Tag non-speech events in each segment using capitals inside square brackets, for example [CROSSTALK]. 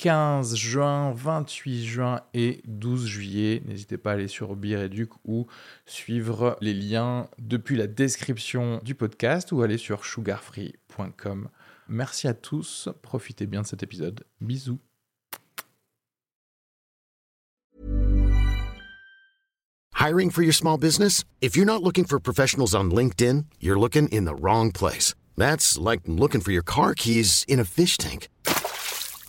15 juin, 28 juin et 12 juillet. N'hésitez pas à aller sur Bireduc ou suivre les liens depuis la description du podcast ou aller sur sugarfree.com. Merci à tous, profitez bien de cet épisode. Bisous. Hiring for your small business? If you're not looking for professionals on LinkedIn, you're looking in the wrong place. That's like looking for your car keys in a fish tank.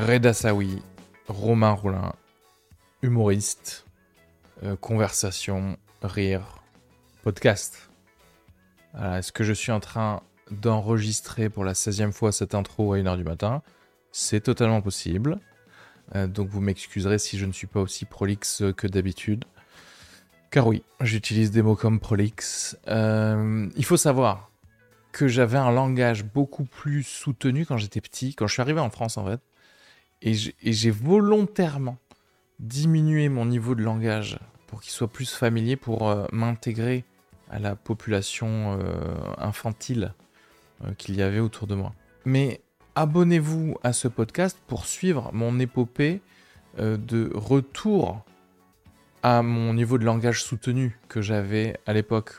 Reda Sawi, Romain Roulin, humoriste, euh, conversation, rire, podcast. Est-ce que je suis en train d'enregistrer pour la 16e fois cette intro à 1h du matin? C'est totalement possible. Euh, donc vous m'excuserez si je ne suis pas aussi prolixe que d'habitude. Car oui, j'utilise des mots comme prolixe. Euh, il faut savoir que j'avais un langage beaucoup plus soutenu quand j'étais petit, quand je suis arrivé en France en fait. Et j'ai volontairement diminué mon niveau de langage pour qu'il soit plus familier, pour euh, m'intégrer à la population euh, infantile euh, qu'il y avait autour de moi. Mais abonnez-vous à ce podcast pour suivre mon épopée de retour à mon niveau de langage soutenu que j'avais à l'époque.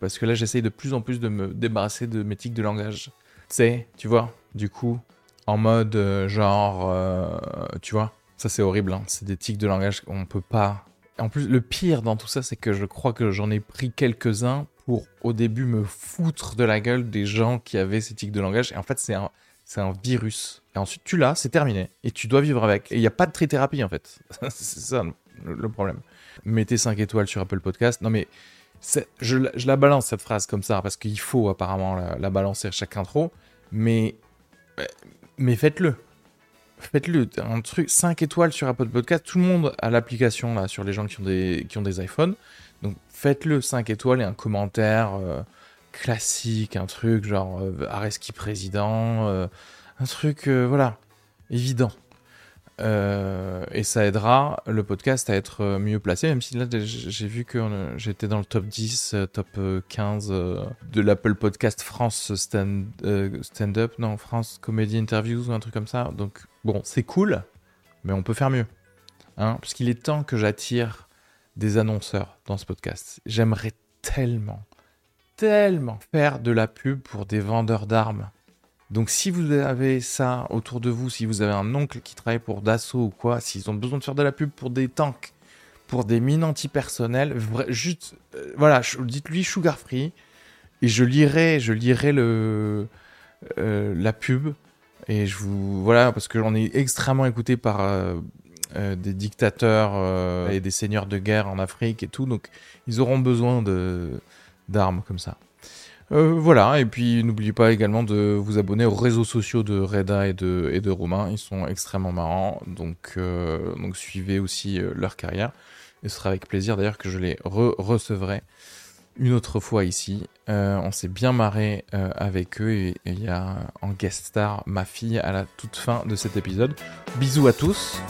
Parce que là, j'essaye de plus en plus de me débarrasser de mes tics de langage. Sais, tu vois, du coup, en mode euh, genre, euh, tu vois, ça c'est horrible, hein. c'est des tics de langage qu'on peut pas. En plus, le pire dans tout ça, c'est que je crois que j'en ai pris quelques-uns pour au début me foutre de la gueule des gens qui avaient ces tics de langage. Et en fait, c'est un, c'est un virus. Et ensuite, tu l'as, c'est terminé. Et tu dois vivre avec. Et il n'y a pas de trithérapie, en fait. [LAUGHS] c'est ça le, problème. Mettez 5 étoiles sur Apple Podcast. Non, mais je, je la balance, cette phrase, comme ça, parce qu'il faut apparemment la, la balancer à chaque intro. Mais, mais faites-le. Faites-le. Un truc, 5 étoiles sur Apple Podcast. Tout le monde a l'application, là, sur les gens qui ont des, qui ont des iPhones. Donc, faites-le 5 étoiles et un commentaire euh, classique, un truc genre euh, Areski président, euh, un truc, voilà, évident. Euh, et ça aidera le podcast à être euh, mieux placé, même si là j'ai vu que euh, j'étais dans le top 10, euh, top euh, 15 euh, de l'Apple Podcast France Stand, Stand Up, non, France Comedy Interviews ou un truc comme ça. Donc bon, c'est cool, mais on peut faire mieux. Hein, parce qu'il est temps que j'attire des annonceurs dans ce podcast. J'aimerais tellement, tellement faire de la pub pour des vendeurs d'armes. Donc si vous avez ça autour de vous, si vous avez un oncle qui travaille pour Dassault ou quoi, s'ils ont besoin de faire de la pub pour des tanks, pour des mines antipersonnelles, juste, euh, voilà, dites-lui Sugar Free, et je lirai, je lirai le, euh, la pub, et je vous, voilà, parce que j'en ai extrêmement écouté par euh, des dictateurs et des seigneurs de guerre en Afrique et tout, donc ils auront besoin d'armes comme ça. Euh, voilà, et puis n'oubliez pas également de vous abonner aux réseaux sociaux de Reda et de, et de Romain, ils sont extrêmement marrants, donc, euh, donc suivez aussi euh, leur carrière, et ce sera avec plaisir d'ailleurs que je les re recevrai une autre fois ici. On s'est bien marré avec eux, et il y a en guest star ma fille à la toute fin de cet épisode. Bisous à tous.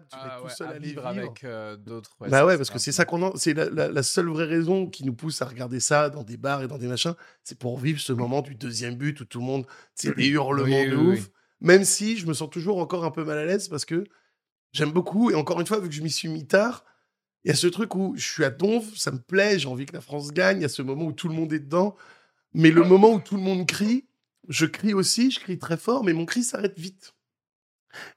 Tu Ah vas être tout seul à, vivre. avec euh, d'autres. bah ouais, parce que c'est ça qu'on en... c'est la, la- la seule vraie raison qui nous pousse à regarder ça dans des bars et dans des machins, c'est pour vivre ce moment du deuxième but où tout le monde, c'est des hurlements Oui, de oui, ouf. oui. Même si je me sens toujours encore un peu mal à l'aise parce que j'aime beaucoup et encore une fois vu que je m'y suis mis tard Il y a ce truc où je suis à donf, ça me plaît, j'ai envie que la France gagne. Il y a ce moment où tout le monde est dedans. Mais le moment où tout le monde crie, je crie aussi, je crie très fort, mais mon cri s'arrête vite.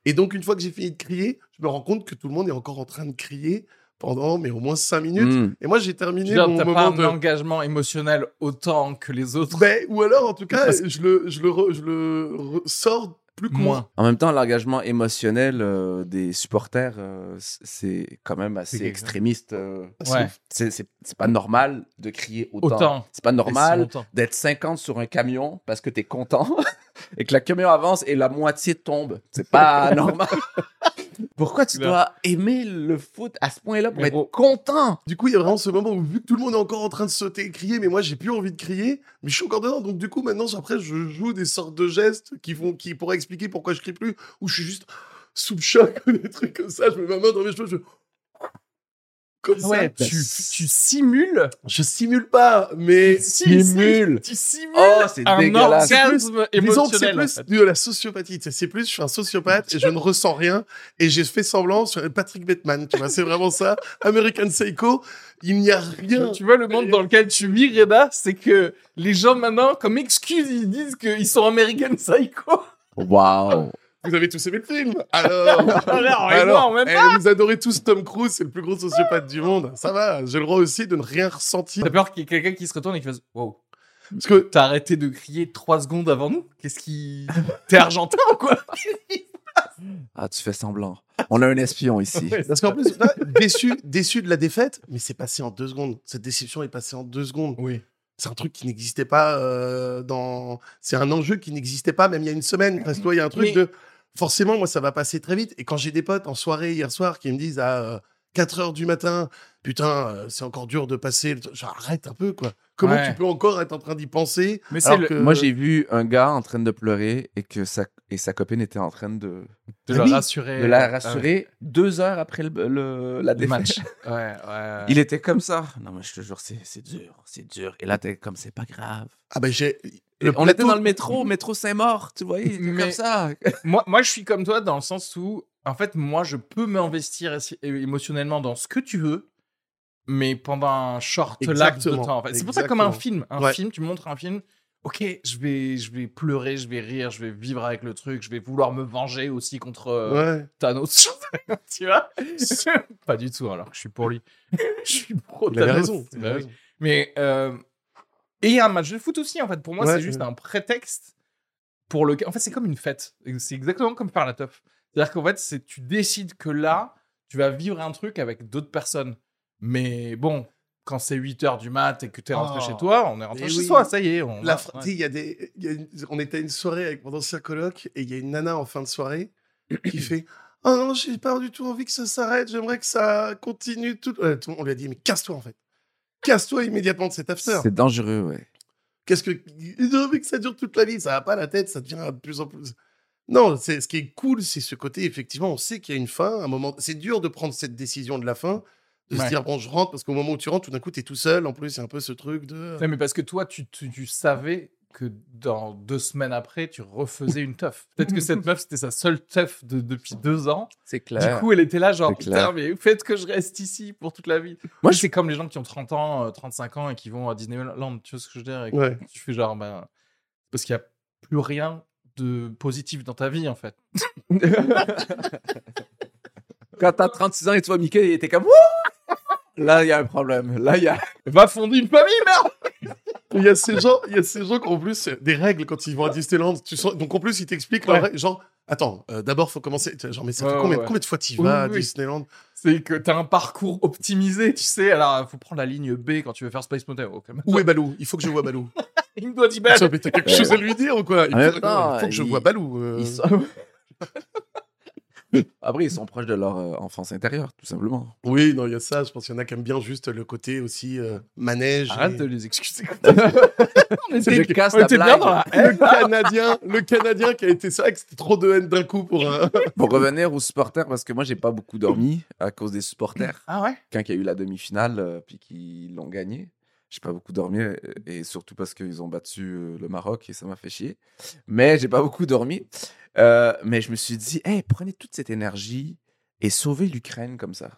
Et donc, une fois que j'ai fini de crier, je me rends compte que tout le monde est encore en train de crier pendant mais au moins cinq minutes. Mm. Et moi, j'ai terminé dire, mon pas moment un de... engagement émotionnel autant que les autres? Ben, ou alors, en tout cas, Parce je le, je le, re- je le re- sors plus. Moins. En même temps, l'engagement émotionnel euh, des supporters, euh, c'est quand même assez extrémiste. euh. Ouais. C'est c'est- c'est pas normal de crier autant. Autant. C'est pas normal d'être 50 sur un camion parce que t'es content [LAUGHS] et que le camion avance et la moitié tombe. C'est pas [LAUGHS] normal. Pourquoi tu dois aimer le foot à ce point-là pour Mais être content? Du coup, il y a vraiment ce moment où, vu que tout le monde est encore en train de sauter et crier, mais moi, j'ai plus envie de crier, mais je suis encore dedans. Donc, du coup, maintenant, après, je joue des sortes de gestes qui, vont, qui pourraient expliquer pourquoi je crie plus, ou je suis juste sous le choc, [LAUGHS] des trucs comme ça. Je mets ma main dans mes cheveux, je. Comme Ouais, ça. tu, tu simules. Je simule pas, mais. Si, si, Simule. Tu simules Oh, c'est un dégueulasse. orgasme Disons que c'est émotionnel. en plus fait. de la sociopathie. C'est plus, je suis un sociopathe et je ne ressens rien. Et j'ai fait semblant sur Patrick Bateman. Tu vois, c'est vraiment ça. American Psycho, il n'y a rien. Tu vois, le monde dans lequel tu vis, Reda, c'est que les gens maintenant, comme excuse, ils disent qu'ils sont American Psycho. Waouh Vous avez tous aimé le film Alors, [LAUGHS] Alors, même eh, vous adorez tous Tom Cruise, c'est le plus gros sociopathe du monde. Ça va, j'ai le droit aussi de ne rien ressentir. T'as peur qu'il y ait quelqu'un qui se retourne et qui fasse Wow, Parce que t'as arrêté de crier trois secondes avant nous? Qu'est-ce qui. T'es argentin ou quoi? [LAUGHS] Ah, tu fais semblant. On a un espion ici. Parce qu'en plus, là, déçu, déçu de la défaite, mais c'est passé en deux secondes. Cette déception est passée en deux secondes. Oui. C'est un truc qui n'existait pas euh, dans. C'est un enjeu qui n'existait pas même il y a une semaine. Parce que toi, il y a un truc Mais- de. Forcément, moi, ça va passer très vite. Et quand j'ai des potes en soirée hier soir qui me disent à euh, 4 heures du matin, putain, euh, c'est encore dur de passer. le truc. Genre, arrête un peu, quoi. Comment Ouais. tu peux encore être en train d'y penser Mais c'est alors le- que... Moi, j'ai vu un gars en train de pleurer et que sa, et sa copine était en train de, De Ah le oui, rassurer. de la euh, rassurer deux heures après le, le- la le défaite. match. Ouais, ouais. Il était comme ça. Non, mais je te jure, c'est c'est dur, c'est dur. Et là, t'es comme, c'est pas grave. Ah ben j'ai. Le on était dans le métro, métro Saint-Maur, tu Mais- comme ça. [LAUGHS] moi, moi, je suis comme toi dans le sens où, en fait, moi, je peux m'investir émotionnellement dans ce que tu veux, mais pendant un short laps de temps. En fait. C'est pour ça comme un film, un Ouais. film, tu montres un film. Ok, je vais, je vais pleurer, je vais rire, je vais vivre avec le truc, je vais vouloir me venger aussi contre euh, Ouais. Thanos. [LAUGHS] tu vois [LAUGHS] Pas du tout, alors que je suis pour lui. je suis pro Thanos. raison. Bah raison. Mais euh, et il y a un match de foot aussi en fait. Pour moi, Ouais, c'est juste un prétexte pour le. En fait, c'est comme une fête. C'est exactement comme faire la teuf. C'est-à-dire qu'en fait, c'est tu décides que là, tu vas vivre un truc avec d'autres personnes. Mais bon, quand c'est 8 heures du mat et que tu es rentré Oh. chez toi, on est rentré Mais chez oui. soi. Ça y est, on. La va- fr- ouais. tu sais, il y a des, il y a une- on était à une soirée avec mon ancien coloc et il y a une nana en fin de soirée qui [CLEARS THROAT] fait Oh non, j'ai pas du tout envie que ça s'arrête, j'aimerais que ça continue tout. Ouais, tout- On lui a dit Mais casse-toi en fait. Casse-toi immédiatement de cet after. C'est dangereux, ouais. Qu'est-ce que. J'ai envie que ça dure toute la vie, ça va pas la tête, ça devient de plus en plus. Non, c'est ce qui est cool, c'est ce côté, effectivement, on sait qu'il y a une fin, un moment. C'est dur de prendre cette décision de la fin, de se dire Bon, je rentre, parce qu'au moment où tu rentres, tout d'un coup, tu es tout seul. En plus, il y a un peu ce truc de. Non, mais parce que toi, tu, tu, tu savais que dans deux semaines après, tu refaisais une teuf. Peut-être que cette meuf, c'était sa seule teuf de, depuis deux ans. C'est clair. Du coup, elle était là, genre, putain, mais faites que je reste ici pour toute la vie. Moi, je- c'est comme les gens qui ont 30 ans, euh, 35 ans et qui vont à Disneyland, tu vois ce que je veux dire et que Ouais. Tu fais genre, ben, parce qu'il n'y a plus rien de positif dans ta vie, en fait. [LAUGHS] Quand t'as 36 ans et tu vois Mickey, il était comme Wouh Là, il y a un problème. Là, il y a. Va fonder une famille, merde Il y a ces gens, il y a ces gens qui ont en plus euh, des règles quand ils vont à Disneyland. Tu sens, donc en plus ils t'expliquent Ouais. Genre, attends, euh, d'abord faut commencer. Genre, mais ça fait ouais, combien, ouais. combien de fois tu Oui, vas à oui, oui. Disneyland? C'est que t'as un parcours optimisé, tu sais. Alors, il faut prendre la ligne B quand tu veux faire Space Mountain. Oh. Où est Balou? Il faut que je vois Balou. [LAUGHS] Il me doit 10 balles. T'as quelque chose à lui dire ou quoi? Il même faut, temps, il faut que je il- vois Balou. euh. Sont- [LAUGHS] [LAUGHS] Après, ils sont proches de leur euh, enfance intérieure, tout simplement. Oui, non, il y a ça. Je pense qu'il y en a qui aiment bien juste le côté aussi euh, manège. Arrête et- de les excuser. [LAUGHS] on était, Je casse on la était bien blague. dans la Le Canadien, le Canadien qui a été ça, que c'était trop de haine d'un coup pour un. [LAUGHS] Pour revenir aux supporters, parce que moi, j'ai pas beaucoup dormi à cause des supporters. Ah ouais? Quand il y a eu la demi-finale, euh, puis qu'ils l'ont gagné, j'ai pas beaucoup dormi, euh, et surtout parce qu'ils ont battu euh, le Maroc, et ça m'a fait chier. Mais j'ai pas beaucoup dormi. Euh, mais je me suis dit, hey, prenez toute cette énergie et sauvez l'Ukraine comme ça.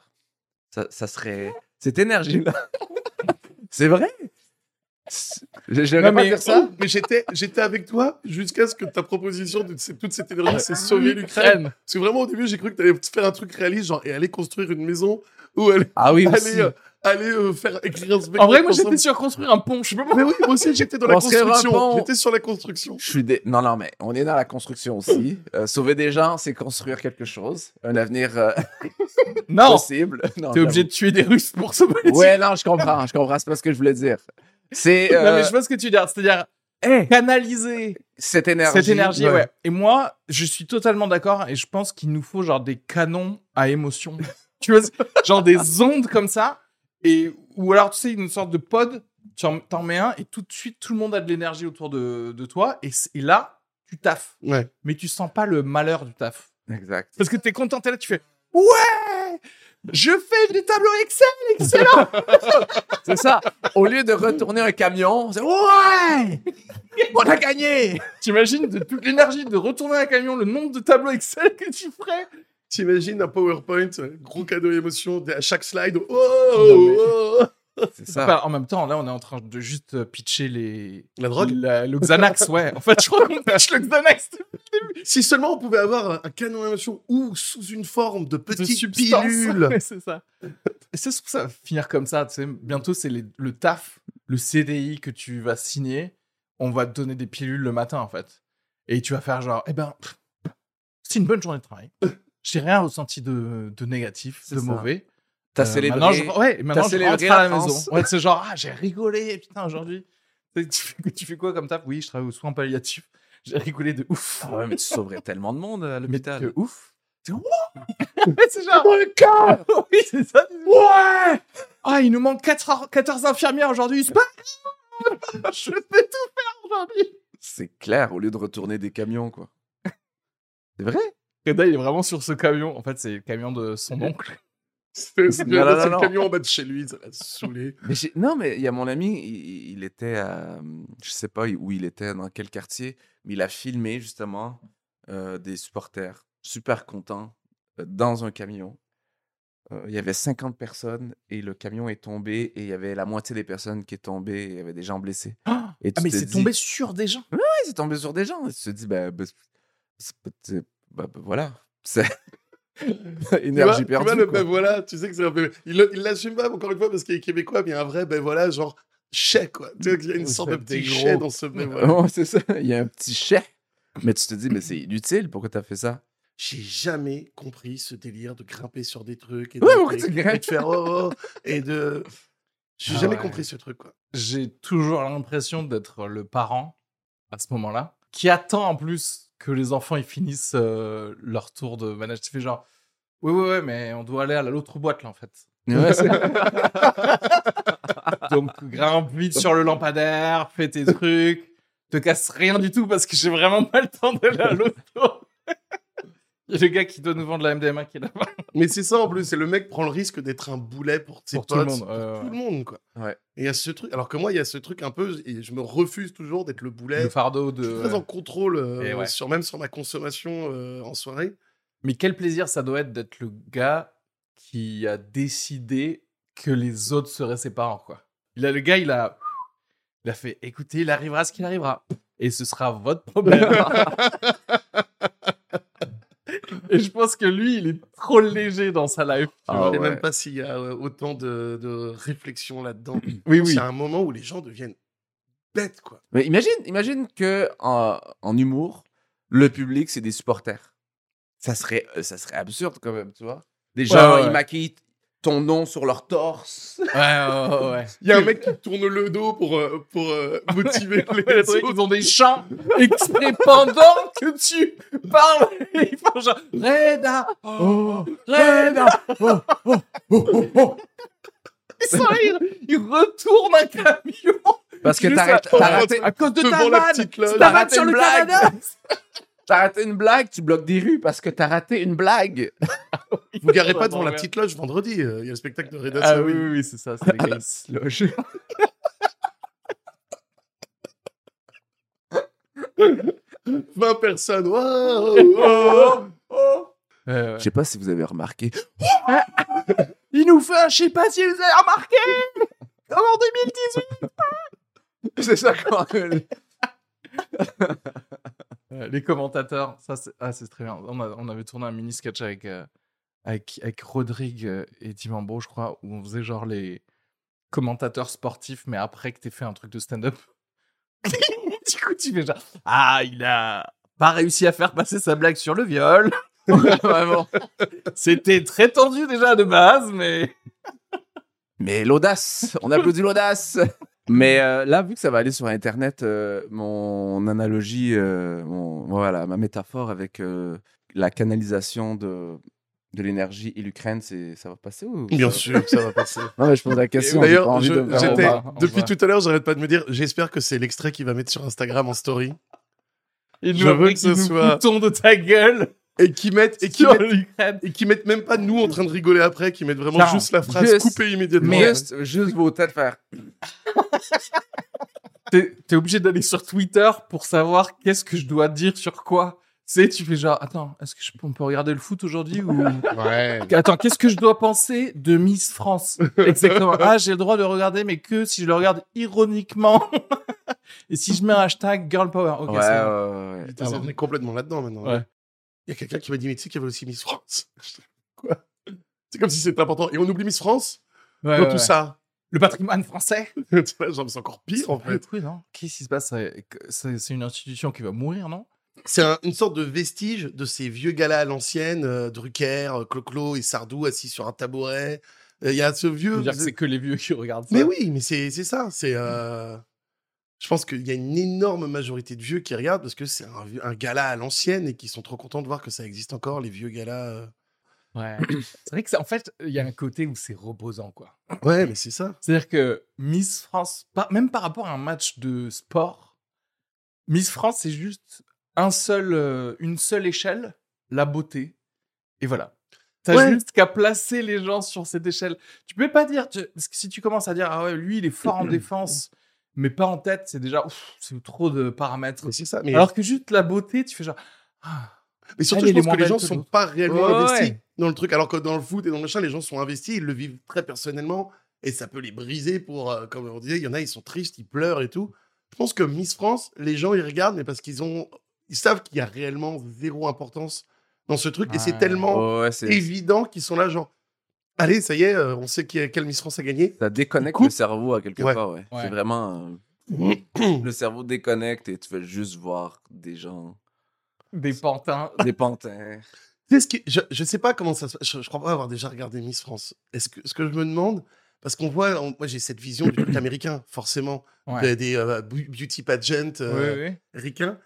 Ça, ça serait cette énergie-là. [LAUGHS] c'est vrai? Je J'aimerais Non, pas faire ça. Mais j'étais, j'étais avec toi jusqu'à ce que ta proposition de toute cette énergie, c'est sauver l'Ukraine. Parce que vraiment, au début, j'ai cru que tu allais faire un truc réaliste, genre, et aller construire une maison ou aller, Ah oui, aller, aussi. euh, aller euh, faire écrire un spectacle. En vrai, moi, j'étais sur construire un pont. Je sais pas Mais oui, moi aussi, j'étais dans la Construire un construction. pont. J'étais sur la construction. Je suis dé- Non, non, mais on est dans la construction aussi. Euh, sauver des gens, c'est construire quelque chose. Un avenir euh, [LAUGHS] Non, possible. Non, t'es obligé de tuer des Russes pour sauver les. Ouais, non, je comprends. Je comprends. C'est pas ce que je voulais dire. C'est Non, euh, mais je vois ce que tu veux dire. C'est-à-dire hey, canaliser cette énergie. cette énergie, ouais. ouais. Et moi, je suis totalement d'accord et je pense qu'il nous faut genre des canons à émotion. [LAUGHS] tu vois, genre des ondes comme ça. Et, ou alors, tu sais, une sorte de pod, tu en- t'en mets un et tout de suite, tout le monde a de l'énergie autour de, de toi. Et, et là, tu taffes. Ouais. Mais tu sens pas le malheur du taf. Exact. Parce que t'es content, t'es là, tu fais Ouais Je fais des tableaux Excel, excellent [LAUGHS] C'est ça. Au lieu de retourner un camion, c'est ouais, on a gagné. T'imagines de toute l'énergie de retourner un camion, le nombre de tableaux Excel que tu ferais? T'imagines un PowerPoint, euh, gros cadeau émotion, à chaque slide. Oh, mais- oh, [LAUGHS] C'est ça. Enfin, en même temps, là, on est en train de juste euh, pitcher les. La drogue La- le Xanax, ouais. En fait, je crois qu'on pitch le Xanax. Si seulement on pouvait avoir un- canon d'émotion ou sous une forme de petite substance. pilule. C'est ça. Et c'est sûr que ça va finir comme ça. Tu sais, bientôt, c'est le taf, le CDI que tu vas signer. On va te donner des pilules le matin, en fait. Et tu vas faire genre, eh ben, c'est une bonne journée de travail. [LAUGHS] J'ai rien ressenti de, de négatif, de ça. mauvais. T'as Euh, célébré. Maintenant, je, ouais, maintenant, je célébré rentre à la maison. Ouais, c'est genre, ah, j'ai rigolé, putain, aujourd'hui. Tu, fais- tu fais quoi comme taf? Oui, je travaille aux soins palliatifs. [LAUGHS] J'ai rigolé de ouf. Ah ouais, mais tu sauverais tellement de monde à Mais l'hôpital. de ouf. C'est [LAUGHS] genre. le cœur. [LAUGHS] oui, c'est ça. Ouais. Ah, il nous manque 4 heures- 14 infirmières aujourd'hui. C'est pas grave. Je fais tout faire aujourd'hui. C'est clair, au lieu de retourner des camions, quoi. C'est vrai? Reda, il est vraiment sur ce camion. En fait, c'est le camion de son oncle. [LAUGHS] C'est le non. camion en bas de chez lui, ça l'a saoulé. Mais non, mais il y a mon ami, il, il était à, je sais pas où il était, dans quel quartier, mais il a filmé justement euh, des supporters super contents euh, dans un camion. Euh, il y avait 50 personnes et le camion est tombé et il y avait la moitié des personnes qui est tombée et il y avait des gens blessés. Ah, Et tu mais c'est dis- tombé sur des gens? Ouais, c'est tombé sur des gens. Et tu te dis, bah, bah, c'est- bah, bah, voilà. [LAUGHS] C'est [LAUGHS] Tu énergie vois, tu vois, perdue. le quoi. ben voilà, tu sais que c'est un peu. Il il l'assume pas, encore une fois, parce qu'il est québécois, mais il y a un vrai ben voilà, genre chèque, quoi. Tu vois qu'il y a une sorte de petit chèque dans ce ben voilà. C'est ça. Il y a un petit chèque. Mais tu te dis, mais c'est [CLEARS THROAT] inutile. Pourquoi t'as fait ça? J'ai jamais compris ce délire de grimper sur des trucs et de, Ouais, pourquoi et- et de faire oh, oh, et de. [LAUGHS] J'ai Ah jamais ouais. compris ce truc, quoi. J'ai toujours l'impression d'être le parent à ce moment-là, qui attend en plus que les enfants ils finissent euh, leur tour de manège. Tu fais genre, oui, oui, oui, mais on doit aller à l'autre boîte là en fait. Ouais, [LAUGHS] Donc grimpe vite sur le lampadaire, fais tes trucs, te casse rien du tout parce que j'ai vraiment pas le temps d'aller à l'autre. Il y a le gars qui doit nous vendre la MDMA qui est là-bas. [LAUGHS] Mais c'est ça en plus, c'est le mec prend le risque d'être un boulet pour ses Pour tout le monde, pour tout ouais. le monde, quoi. Ouais. Et il y a ce truc, alors que moi, il y a ce truc un peu, et je me refuse toujours d'être le boulet. Le fardeau Je suis de. très en contrôle, euh, sur, même sur ma consommation euh, en soirée. Mais quel plaisir ça doit être d'être le gars qui a décidé que les autres seraient ses parents, quoi. Il a le gars, il a, il a fait, écoutez, il arrivera ce qu'il arrivera, et ce sera votre problème. [LAUGHS] [LAUGHS] et je pense que lui, il est trop léger dans sa life. Ah. Je sais ouais. même pas s'il y a euh, autant de, de réflexion là-dedans. Oui, C'est un moment où les gens deviennent bêtes, quoi. Mais imagine, imagine que en, en humour, le public, c'est des supporters. Ça serait, euh, ça serait absurde quand même, tu vois. Des gens, ouais, ouais. ils maquillent ton nom sur leur torse. Ouais, ouais, ouais, ouais. [LAUGHS] Il y a un mec qui tourne le dos pour, euh, pour euh, [LAUGHS] motiver les Les trucs, ils ont des chants [LAUGHS] exprès pendant que tu parles. Ils font genre Reda, oh, Reda. Ils sont là, ils, ils retournent un camion. Parce que t'as raté, à cause de ta vanne. Ta vanne sur le blague. Canada. T'as raté une blague, tu bloques des rues parce que t'as raté une blague. [LAUGHS] Vous garez pas devant la petite loge vendredi. euh, Il y a le spectacle de Reda Ah oui, oui, oui, c'est ça. C'est les gars, ils se logent. 20 personnes. Waouh, waouh. Ouais, ouais. Je sais pas si vous avez remarqué. [LAUGHS] Il nous fait un, je sais pas si vous avez remarqué, comme en 2018. C'est ça quand [LAUGHS] Euh, les commentateurs, ça c'est ah, très bien. On, a- on avait tourné un mini sketch avec, euh, avec, avec Rodrigue euh, et Dimambo, je crois, où on faisait genre les commentateurs sportifs, mais après que t'aies fait un truc de stand-up. [LAUGHS] du coup, tu fais genre Ah, il a pas réussi à faire passer sa blague sur le viol. [LAUGHS] Vraiment. C'était très tendu déjà de base, mais. Mais l'audace, on applaudit l'audace. [LAUGHS] Mais euh, là, vu que ça va aller sur Internet, euh, mon analogie, euh, mon, voilà, ma métaphore avec euh, la canalisation de, de l'énergie et l'Ukraine, c'est ça va passer ou Bien ça- sûr que ça va passer. Non, mais je pose la question. D'ailleurs, de depuis va. tout à l'heure, j'arrête pas de me dire, j'espère que c'est l'extrait qu'il va mettre sur Instagram en story. Et Je veux que ce soit- ton de ta gueule Et qui mettent, et qui mettent, l'Ukraine. et qui mettent même pas nous en train de rigoler après, qui mettent vraiment Non, juste la phrase juste- coupée immédiatement. Juste, juste vos têtes faire. [LAUGHS] T'es obligé d'aller sur Twitter pour savoir qu'est-ce que je dois dire sur quoi. Tu sais, tu fais genre, attends, est-ce que je, on peut regarder le foot aujourd'hui ou... [LAUGHS] Ouais. Attends, qu'est-ce que je dois penser de Miss France? Exactement. Ah, j'ai le droit de regarder, mais que si je le regarde ironiquement. [LAUGHS] Et si je mets un hashtag girl power. Ok, ouais, c'est ouais. Putain, on est complètement là-dedans maintenant. Ouais. Il y a quelqu'un qui m'a dit, mais tu sais qu'il y avait aussi Miss France. [LAUGHS] Quoi? C'est comme si c'était important. Et on oublie Miss France? Ouais, dans ouais, tout ouais. ça. Le patrimoine français? [LAUGHS] C'est encore pire en fait. Qu'est-ce qui se passe? C'est une institution qui va mourir, non? C'est un- une sorte de vestige de ces vieux galas à l'ancienne, euh, Drucker, euh, Clo-Clo et Sardou assis sur un tabouret. Euh, Il y a ce Je vieux. veux dire que c'est que les vieux qui regardent ça. Mais oui, mais c'est c'est ça. C'est. euh, Je pense qu'il y a une énorme majorité de vieux qui regardent parce que c'est un, gala à l'ancienne et qui sont trop contents de voir que ça existe encore, les vieux galas. euh. Ouais. c'est vrai que en fait, il y a un côté où c'est reposant, quoi. Ouais, mais c'est ça. C'est-à-dire que Miss France, par- même par rapport à un match de sport, Miss France, c'est juste un seul, euh, une seule échelle, la beauté. Et voilà. T'as Ouais. juste qu'à placer les gens sur cette échelle. Tu peux pas dire, tu- parce que si tu commences à dire, ah ouais, lui, il est fort en [CLEARS THROAT] défense, mais pas en tête, c'est déjà, ouf, c'est trop de paramètres. Mais c'est ça. Mais, Alors que juste la beauté, tu fais genre, ah, mais surtout, je pense que les gens que sont pas réellement Ouais, investis ouais. dans le truc. Alors que dans le foot et dans le machin, les gens sont investis, ils le vivent très personnellement et ça peut les briser pour, euh, comme on disait, il y en a, ils sont tristes, ils pleurent et tout. Je pense que Miss France, les gens, ils regardent, mais parce qu'ils ont, ils savent qu'il y a réellement zéro importance dans ce truc et c'est tellement évident qu'ils sont là, genre, allez, ça y est, euh, on sait qui, quelle Miss France a gagné. Ça déconnecte le cerveau à quelque Ouais. part, ouais. Ouais. C'est vraiment. euh, [CLEARS THROAT] le cerveau déconnecte et tu veux juste voir des gens, des pantins. [LAUGHS] des pantins. Tu sais ce qui- je, je sais pas comment ça se passe. Je, je crois pas avoir déjà regardé Miss France. Est-ce que ce que je me demande, parce qu'on voit, on- moi j'ai cette vision du truc [CLEARS THROAT] américain, forcément, Ouais. des, des, euh, beauty pageant euh, Ouais, ouais. ricains.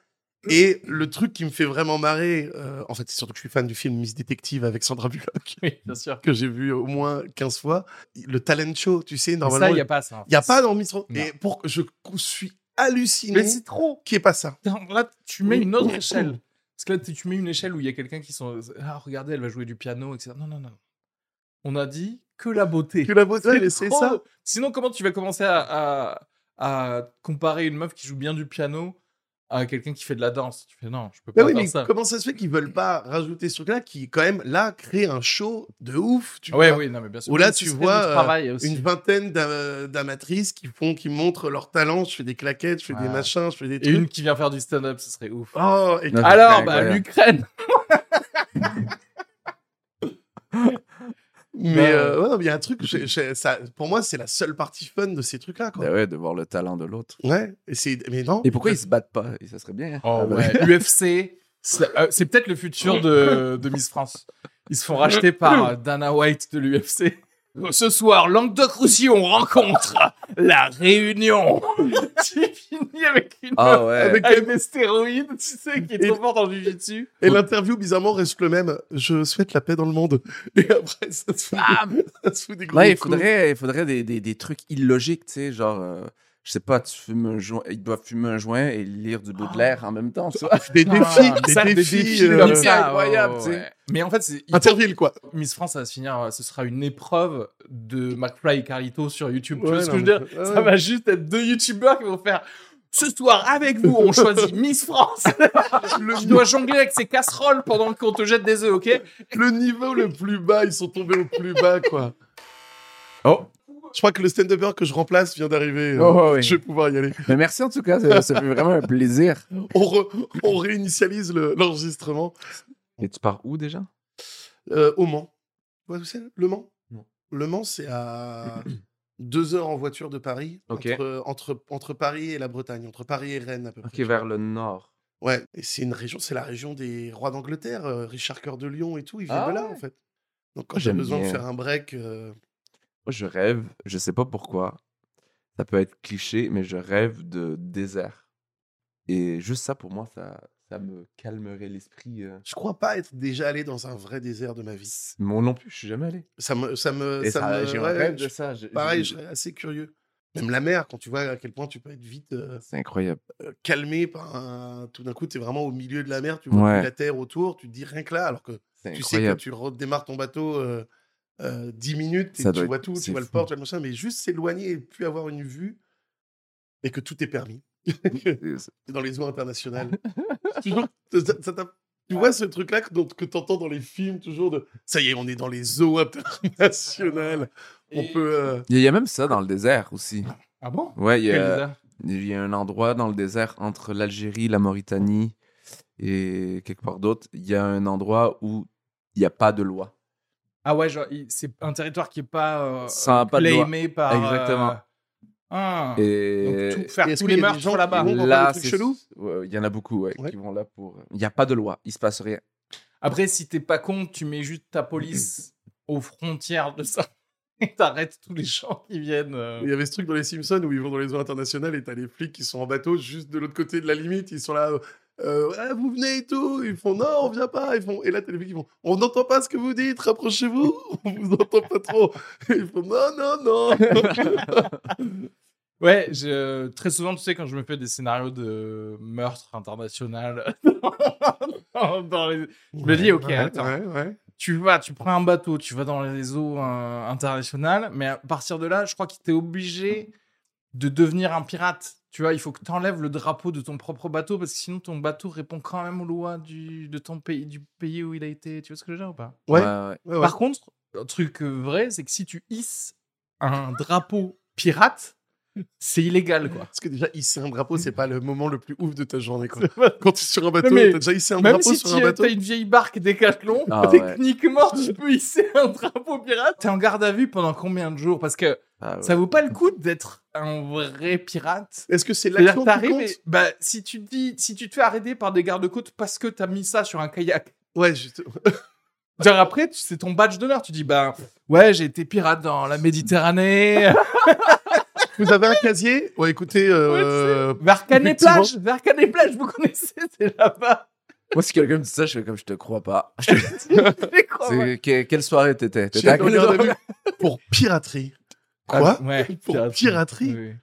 Et le truc qui me fait vraiment marrer, euh, en fait, c'est surtout que je suis fan du film Miss Détective avec Sandra Bullock, Oui, bien sûr. que j'ai vu au moins 15 fois. Le talent show, tu sais, Mais normalement, ça, il il n'y a pas ça. n'y a pas dans Miss. Non. Et pour je suis halluciné Mais c'est trop. n'y ait pas ça. Là, tu mets une autre échelle. Parce que là, tu mets une échelle où il y a quelqu'un qui sont. Ah, regardez, elle va jouer du piano, etc. Non, non, non. On a dit que la beauté. Que la beauté, mais c'est trop. ça. Sinon, comment tu vas commencer à, à, à comparer une meuf qui joue bien du piano à quelqu'un qui fait de la danse Tu fais non, je peux Mais pas oui, faire mais ça. comment ça se fait qu'ils veulent pas rajouter ce truc-là qui, quand même, là, crée un show de ouf tu Ouais, vois? oui, non, mais bien sûr. Où là, tu vois, euh, travail aussi. Une vingtaine d'am- d'amatrices qui font, qui montrent leur talent. Je fais des claquettes, je fais des machins, je fais des Et trucs. une qui vient faire du stand-up, ce serait ouf. Oh, et Non, Alors, bah, l'Ukraine. [LAUGHS] mais euh, ouais, non, mais il y a un truc, ça, pour moi, c'est la seule partie fun de ces trucs-là. Quoi. Ben ouais, de voir le talent de l'autre. Ouais, et c'est, mais non. Et pourquoi ils se battent pas? Et ça serait bien. hein. Oh Ah, ouais, UFC, c'est euh, c'est peut-être le futur de, de Miss France. Ils se font racheter par euh, Dana White de l'UFC. Ce soir, Languedoc-Roussillon rencontre la Réunion. [LAUGHS] tu finis avec une Ah ouais. Avec- avec des stéroïdes, tu sais, qui est Et- trop forte en jiu-jitsu. Et l'interview, bizarrement, reste le même. Je souhaite la paix dans le monde. Et après, ça se fout, ça se fout des gros Ouais, il faudrait, il faudrait des, des, des trucs illogiques, tu sais, genre, euh, je sais pas, tu fumes un joint, ils doivent fumer un joint et lire du Baudelaire en même temps, tu vois. Des défis, Ah, des ça, défis. comme euh, ça. incroyable, tu sais. ouais. Mais en fait, c'est- Interville, quoi. Miss France, ça va se finir, euh, ce sera une épreuve de McFly et Carlito sur YouTube. tu vois ce que je veux dire? ouais, Ça va juste être deux youtubeurs qui vont faire ce soir avec vous, on choisit [LAUGHS] Miss France. Tu dois jongler avec ces casseroles pendant qu'on te jette des œufs, ok? Le niveau le plus bas, ils sont tombés au plus bas, quoi. Oh, Je crois que le stand-upper que je remplace vient d'arriver. euh, Oh, oui. Je vais pouvoir y aller. [LAUGHS] mais merci en tout cas, ça, ça fait vraiment un plaisir. On, re- on réinitialise le- l'enregistrement Et tu pars où déjà? Euh, au Mans. Tu vois où c'est Le Mans? Non. Le Mans, c'est à [CLEARS THROAT] deux heures en voiture de Paris, Ok. entre, entre, entre Paris et la Bretagne, entre Paris et Rennes à peu près. Ok, vers le nord. Ouais, et c'est une région, c'est la région des rois d'Angleterre, euh, Richard Cœur de Lion et tout, ils viennent Ah de là ouais. en fait. Donc quand j'ai besoin de faire un break, euh, Moi, je rêve, je sais pas pourquoi, ça peut être cliché, mais je rêve de désert. Et juste ça, pour moi, ça, ça me calmerait l'esprit. euh. je crois pas être déjà allé dans un vrai désert de ma vie. Moi non plus, je suis jamais allé. Ça me, ça me, ça ça, me- j'ai un ouais, rêve je- de ça. je- Pareil, je- serais assez curieux. Même la mer, quand tu vois à quel point tu peux être vite euh, C'est incroyable. euh, calmé par un... Tout d'un coup, tu es vraiment au milieu de la mer, tu vois Ouais. la terre autour, tu te dis rien que là, alors que tu sais que tu redémarres ton bateau euh, euh, 10 minutes et Ça tu vois être- tout, tu vois le port, tu vois le machin, mais juste s'éloigner et plus avoir une vue et que tout est permis. [LAUGHS] Dans les eaux internationales. [LAUGHS] Toujours, ça- ça t'a- tu vois ce truc-là que, que tu entends dans les films, toujours de ça y est, on est dans les eaux internationales. On Et- peut. euh, Il y a- il y a même ça dans le désert aussi. Ah bon? Ouais, il y a, il y a un endroit dans le désert entre l'Algérie, la Mauritanie et quelque part d'autre. Il y a un endroit où il n'y a pas de loi. Ah ouais, genre, c'est un territoire qui est pas, euh, Ça, pas de par. euh, Exactement. Ah. Et Donc, tout, faire Et tous les meurtres gens là-bas. là, c'est- chelous? Ouais, il y en a beaucoup ouais, Ouais. qui vont là pour. Il n'y a pas de loi, il se passe rien. Après, si t'es pas con, tu mets juste ta police [CLEARS THROAT] aux frontières de ça. [LAUGHS] Et t'arrêtes tous les gens qui viennent. euh. Il y avait ce truc dans les Simpsons où ils vont dans les eaux internationales et t'as les flics qui sont en bateau juste de l'autre côté de la limite. Ils sont là, euh, Ah, vous venez et tout. Ils font non, on vient pas. Ils font et là t'as les flics qui font on n'entend pas ce que vous dites, rapprochez-vous. [LAUGHS] On vous entend pas trop. Et ils font non, non, non. [LAUGHS] Ouais, je- très souvent, tu sais, quand je me fais des scénarios de meurtre international, [LAUGHS] dans- dans les- je me dis, ok, Ouais, attends. Ouais, ouais. tu vas, tu prends un bateau, tu vas dans les eaux euh, internationales, mais à partir de là, je crois que tu es obligé de devenir un pirate. Tu vois, il faut que tu enlèves le drapeau de ton propre bateau parce que sinon ton bateau répond quand même aux lois du, de ton pays, du pays où il a été. Tu vois ce que je veux dire ou pas? Ouais. ouais. Ouais, ouais. Par contre, un truc euh, vrai, c'est que si tu hisses un drapeau pirate, c'est illégal quoi. Parce que déjà, hisser un drapeau, c'est pas le moment le plus ouf de ta journée. Quoi. [LAUGHS] Quand tu es sur un bateau, t'as déjà hissé un Même drapeau si sur tu un bateau. as une vieille barque décathlon, Ah ouais. techniquement, tu peux hisser un drapeau pirate. T'es en garde à vue pendant combien de jours? Parce que Ah ouais. ça vaut pas le coup d'être un vrai pirate? Est-ce que c'est l'action que qui compte? et- bah, si tu te dis, si tu te fais arrêter par des gardes-côtes parce que t'as mis ça sur un kayak, Ouais, juste... [LAUGHS] genre après, c'est ton badge d'honneur. Tu dis, bah, ouais, j'ai été pirate dans la Méditerranée, [LAUGHS] Vous avez un casier? Ouais, écoutez. Euh... vers Canet Effectivement. plage, vers Canet plage, vous connaissez, c'est là-bas. Moi, si quelqu'un me dit ça, je fais comme je te crois pas. [LAUGHS] Je crois, ouais. C'est- que- quelle soirée t'étais? À quelle pour piraterie. Quoi Ah, [LAUGHS] Ouais, Pour piraterie oui.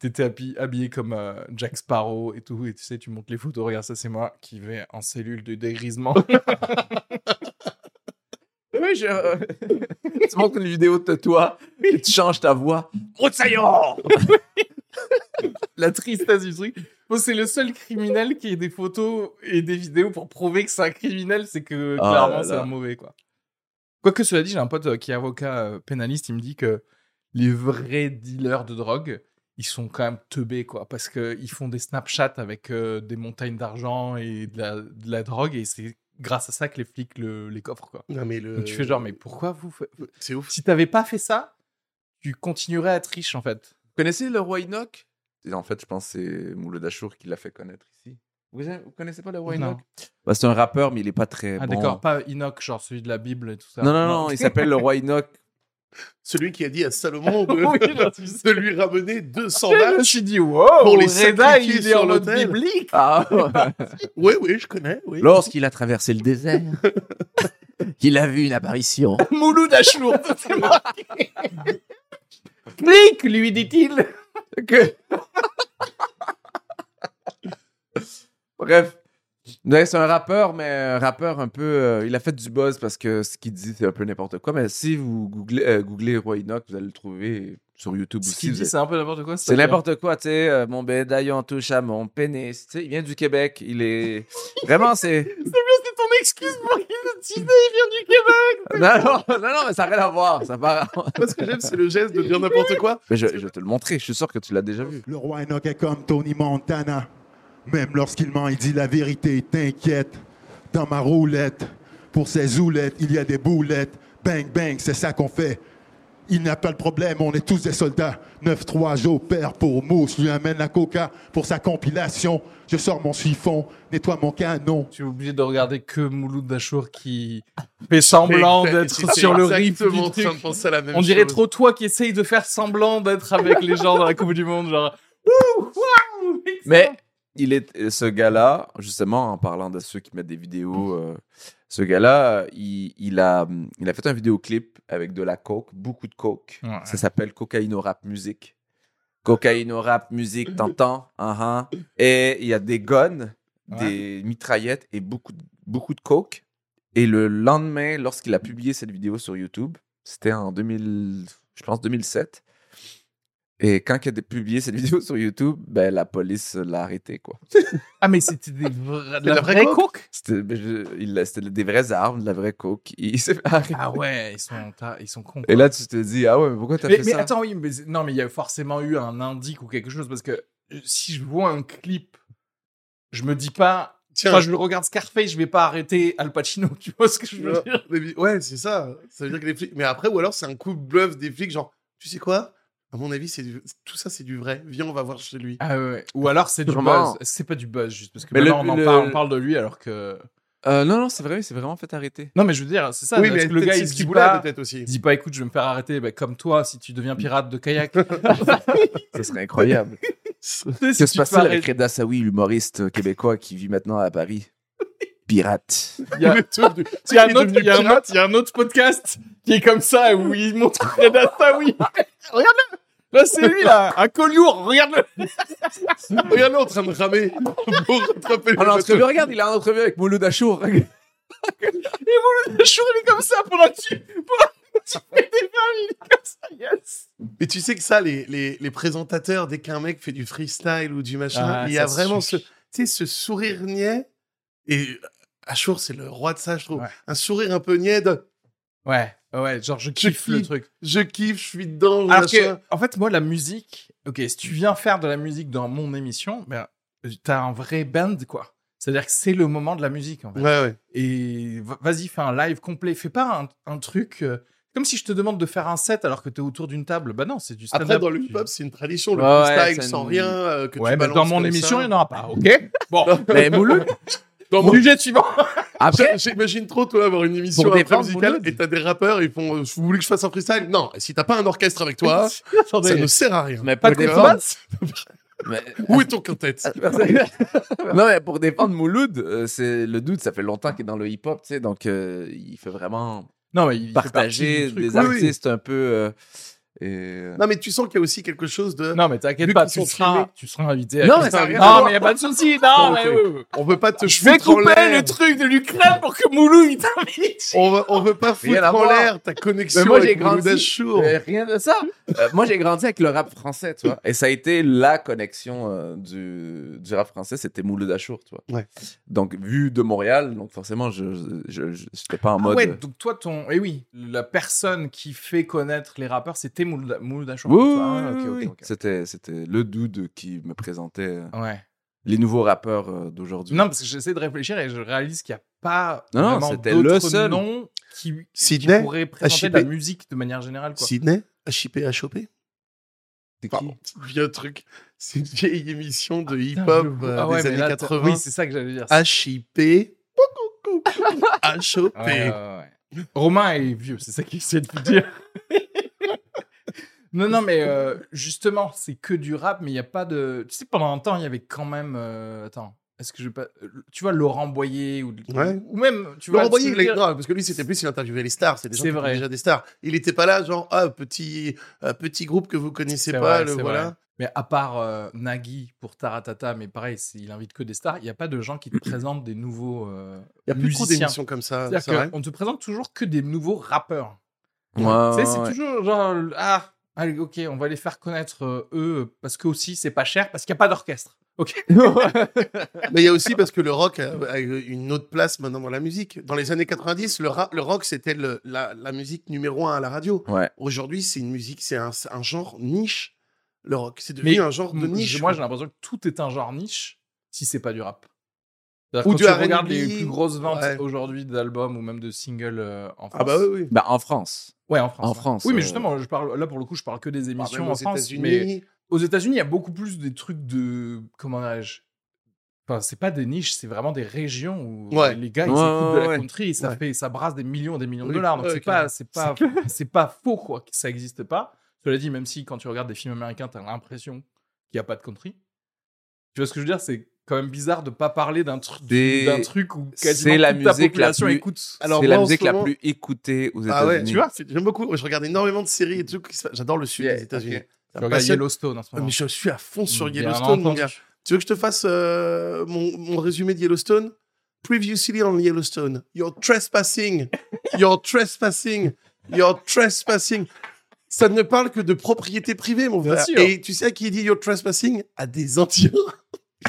T'étais habi- habillé comme euh, Jack Sparrow et tout, et tu sais, tu montes les photos, regarde ça, c'est moi qui vais en cellule de dégrisement. [LAUGHS] Oui, je... [LAUGHS] tu montres une vidéo de toi et tu changes ta voix. Broussaillon La tristesse du truc. Bon, c'est le seul criminel qui ait des photos et des vidéos pour prouver que c'est un criminel, c'est que Ah clairement c'est un mauvais, quoi. Quoique cela dit, j'ai un pote euh, qui est avocat euh, pénaliste, il me dit que les vrais dealers de drogue, ils sont quand même teubés, quoi, parce qu'ils font des Snapchats avec euh, des montagnes d'argent et de la, de la drogue, et c'est grâce à ça que les flics le- les coffrent, quoi. Non, mais le. Donc tu fais genre, mais pourquoi vous... fa- C'est ouf. Si t'avais pas fait ça, tu continuerais à être riche, en fait. Vous connaissez le roi Enoch? En fait, je pense que c'est Mouled Achour qui l'a fait connaître ici. Vous, vous connaissez pas le roi. Enoch? Bah, C'est un rappeur, mais il est pas très Ah bon. d'accord, pas Enoch, genre celui de la Bible et tout ça. Non, non, non, il s'appelle le roi Enoch. Celui qui a dit à Salomon [LAUGHS] de, Oui, [LAUGHS] de lui ramener 200 Je me vaches. suis dit, wow, Pour les Reda, il est sur en biblique. Ah, [LAUGHS] Oui, oui, je connais. Oui. Lorsqu'il a traversé le désert, il a vu une apparition. Mouloud Achour. Clique, lui dit-il. Que- Bref. Ouais, c'est un rappeur, mais un rappeur un peu. euh, il a fait du buzz parce que ce qu'il dit, c'est un peu n'importe quoi. Mais si vous googlez, euh, googlez Roy Enoch, vous allez le trouver sur YouTube Ce aussi. qu'il vous dit, c'est un peu n'importe quoi. C'est n'importe quoi, tu sais. euh, mon bédaillon touche à mon pénis. Tu sais, il vient du Québec. Il est. Vraiment, c'est. [LAUGHS] C'est ton excuse pour qu'il il vient du Québec. [LAUGHS] Non, non, non, non, mais ça n'a rien à voir. Ça va... Moi, ce que j'aime, c'est le geste de dire n'importe quoi. mais je, je vais te le montrer. Je suis sûr que tu l'as déjà vu. Le roi Enoch est comme Tony Montana. Même lorsqu'il ment, il dit la vérité. T'inquiète, dans ma roulette, pour ses zoulettes, il y a des boulettes. Bang, bang, c'est ça qu'on fait. Il n'a pas de problème, on est tous des soldats. 9-3, j'opère pour Mousse, lui amène la coca pour sa compilation. Je sors mon chiffon, nettoie mon canon. Tu es obligé de regarder que Mouloud Dachour qui [LAUGHS] fait semblant d'être sur le riff On dirait chose. trop toi qui essaye de faire semblant d'être avec les gens dans la Coupe du Monde, genre. Wouh, waouh, Mais il est ce gars-là, justement, en parlant de ceux qui mettent des vidéos, euh, ce gars-là, il, il a, il a fait un vidéoclip avec de la coke, beaucoup de coke. Ouais. Ça s'appelle Cocaïno Rap Music. Cocaïno Rap Music, t'entends? Uh-huh. Et il y a des guns, des mitraillettes et beaucoup, de- beaucoup de coke. Et le lendemain, lorsqu'il a publié cette vidéo sur YouTube, c'était en 2000, je pense 2007. Et quand il a publié cette [LAUGHS] vidéo sur YouTube, ben, la police l'a arrêté, quoi. Ah, mais c'était des vra- la la vraie vraie coke? coke? C'était ben, je- c'était des vraies armes, de la vraie coke. Il [LAUGHS] s'est fait arrêter. Ah ouais, ils sont, ils sont cons. Et là, tu te dis, ah ouais, mais pourquoi t'as mais, fait mais ça? attends, oui, mais non, mais il y a forcément eu un indique ou quelque chose parce que euh, si je vois un clip, je me dis pas. Tiens, Quand je regarde Scarface, je vais pas arrêter Al Pacino. [LAUGHS] Tu vois ce que je veux Ouais, dire? mais- ouais, c'est ça. Ça veut dire que les flics. Mais après, ou alors c'est un coup de bluff des flics, genre, tu sais quoi? À mon avis, c'est du- tout ça, c'est du vrai. Viens, on va voir chez lui. Ah ouais. Ou alors c'est du buzz. C'est pas du buzz juste parce que Mais le- maintenant on, en le- parle, on parle de lui alors que. Euh, non, non, c'est vrai, il s'est vraiment fait arrêter. Non, mais je veux dire, c'est ça. oui, parce mais que le gars c'est il ce se dit pas. peut-être aussi. Il dit pas, écoute, je vais me faire arrêter, bah, comme toi, si tu deviens pirate de kayak. [LAUGHS] Ça serait incroyable. [LAUGHS] que Que se passe-t-il avec Reda Sawi, l'humoriste québécois qui vit maintenant à Paris? [LAUGHS] Pirate. Il y a, il y a un autre, devenu il y a un pirate. autre- il y a un autre podcast qui est comme ça où il montre [LAUGHS] Reda Sawi. Regarde-le. Là, c'est lui, là, un coliour. Regarde-le. Regarde-le en train de ramer pour rattraper le bateau. entrevue, regarde, il est en entrevue avec Mouloud Achour. Le jour, il est comme ça pendant que tu, pendant que tu fais des vannes, il est comme ça. Yes. Mais tu sais que ça, les, les, les présentateurs, dès qu'un mec fait du freestyle ou du machin, Ah, il y a vraiment ce, tu sais, ce sourire niais. Et Achour, c'est le roi de ça, je trouve. Ouais. Un sourire un peu niais de Ouais, ouais, genre je kiffe le kiffe. truc. je kiffe, je suis dedans, Alors que, en fait, moi, la musique, ok, si tu viens faire de la musique dans mon émission, ben, t'as un vrai band, quoi. C'est-à-dire que c'est le moment de la musique, en fait. Ouais, ouais. Et va- vas-y, fais un live complet. Fais pas un, un truc. euh, comme si je te demande de faire un set alors que t'es autour d'une table. Bah non, c'est du stand-up. Après, dans le hip-hop, c'est une tradition, le Ouais, freestyle sans une- rien. euh, que Ouais, tu mais dans mon émission, il n'y en aura pas, ok? [LAUGHS] Bon, Mais Mouloud, Dans mon- sujet suivant. [LAUGHS] après, J'imagine trop, toi, avoir une émission après musicale et t'as des rappeurs, ils font euh, Vous voulez que je fasse un freestyle? Non, si t'as pas un orchestre avec toi, [LAUGHS] ça ne sert à rien. mais pas de mais- Où est ton quintet? [LAUGHS] Non, mais pour défendre Mouloud, euh, c'est le doute, ça fait longtemps qu'il est dans le hip-hop, tu sais, donc euh, il fait vraiment Non, mais il partager truc. des Oui, artistes un peu. euh, et, euh, Non, mais tu sens qu'il y a aussi quelque chose de. Non, mais t'inquiète pas, tu seras, filmés. tu seras invité. à Non, mais ça Non, voir. mais y a pas de souci. Non, mais. On veut pas te Je vais couper le truc de l'Ukraine pour que Moulou il t'invite. On veut, on veut pas foutre en l'air ta connexion Mais moi, j'ai avec grandi-. Mais rien de ça. Euh, moi, j'ai grandi avec le rap français, tu vois. Et ça a été la connexion euh, du, du rap français, c'était Mouloud Achour, tu vois. Ouais. Donc, vu de Montréal, donc forcément, je j'étais pas en Ah mode. ouais, donc toi, ton. Eh oui, la personne qui fait connaître les rappeurs, c'était Mouloud Mouloud Achour. Oui, oui, Ah, oui, ok, ok, oui. ok. C'était, c'était le dude qui me présentait euh, Ouais. les nouveaux rappeurs euh, d'aujourd'hui. Non, parce que j'essaie de réfléchir et je réalise qu'il n'y a pas Non, non, vraiment c'était le d'autres seul. noms qui, qui Sydney pourraient présenter de la musique de manière générale. Quoi. Sydney HIP HOP C'est qui? Pardon, vieux truc. C'est une vieille émission de Putain, hip-hop euh, Ah ouais, des années là, t'as- 80. Oui, c'est ça que j'allais dire. HIP HOP. Ouais, ouais, ouais. Romain est vieux, c'est ça qu'il essaie de vous dire. Non, non, mais [LAUGHS] euh, justement, c'est que du rap, mais il n'y a pas de. Tu sais, pendant un temps, il y avait quand même. euh, Attends, est-ce que je vais pas. euh, Tu vois, Laurent Boyer ou, Ouais. ou même. Tu vois, Laurent Boyer, il est parce que lui, c'était plus, il interviewait les stars. C'est des gens C'est qui étaient vrai. déjà des stars. Il était pas là, genre, ah, petit, euh, petit groupe que vous connaissez C'est pas, vrai, le c'est voilà. vrai. Mais à part euh, Nagui pour Taratata, mais pareil, c'est- il invite que des stars, il n'y a pas de gens qui te [CLEARS THROAT] présentent des nouveaux euh, Il y a plus trop musiciens. d'émissions comme ça. C'est C'est-à-dire vrai. qu'on te présente toujours que des nouveaux rappeurs. Ouais, Tu sais, c'est ouais. toujours genre, ah, allez, ok, on va les faire connaître euh, eux, parce que aussi, c'est pas cher, parce qu'il n'y a pas d'orchestre. Ok. [LAUGHS] Mais il y a aussi parce que le rock a, a une autre place maintenant dans la musique. Dans les années 90, le, ra- le rock, c'était le- la, la musique numéro un à la radio. Ouais. Aujourd'hui, c'est une musique, c'est un, un genre niche. Le rock, c'est devenu Mais un genre de m- niche. Moi, j'ai l'impression que tout est un genre niche si c'est pas du rap. Ou quand du tu regardes les plus grosses ventes ouais. aujourd'hui d'albums ou même de singles euh, en France. Ah bah oui, oui. Bah, en France. Ouais, en France. En ouais. France, Oui, mais euh, justement, je parle là pour le coup, je parle que des émissions en aux France. Mais aux États-Unis, il y a beaucoup plus des trucs de comment dirais-je Enfin, c'est pas des niches, c'est vraiment des régions où Ouais. les gars ils Ouais, écoutent de la ouais. country et ça Ouais. fait ça brasse des millions et des millions de dollars. Donc ouais, c'est pas c'est pas c'est pas faux quoi que ça existe pas. Cela dit, même si quand tu regardes des films américains, t'as l'impression qu'il y a pas de country. Tu vois ce que je veux dire? C'est quand même bizarre de pas parler d'un truc d'un truc où quasiment c'est la ta la population plus- écoute. Alors, c'est la musique la plus écoutée aux Ah ouais, États-Unis. tu vois, j'aime beaucoup. Je regarde énormément de séries et tout. J'adore le sud Yeah, des États-Unis. ok. Ça Tu me regardes passionne. Yellowstone en ce Ah, moment. Mais je suis à fond sur Yellowstone, mon gars. Tu veux que je te fasse euh, mon, mon résumé de Yellowstone? Previously on Yellowstone. You're trespassing. You're trespassing. You're trespassing. Ça ne parle que de propriété privée, mon Bien frère. sûr. Et tu sais à qui dit you're trespassing? À des Indiens.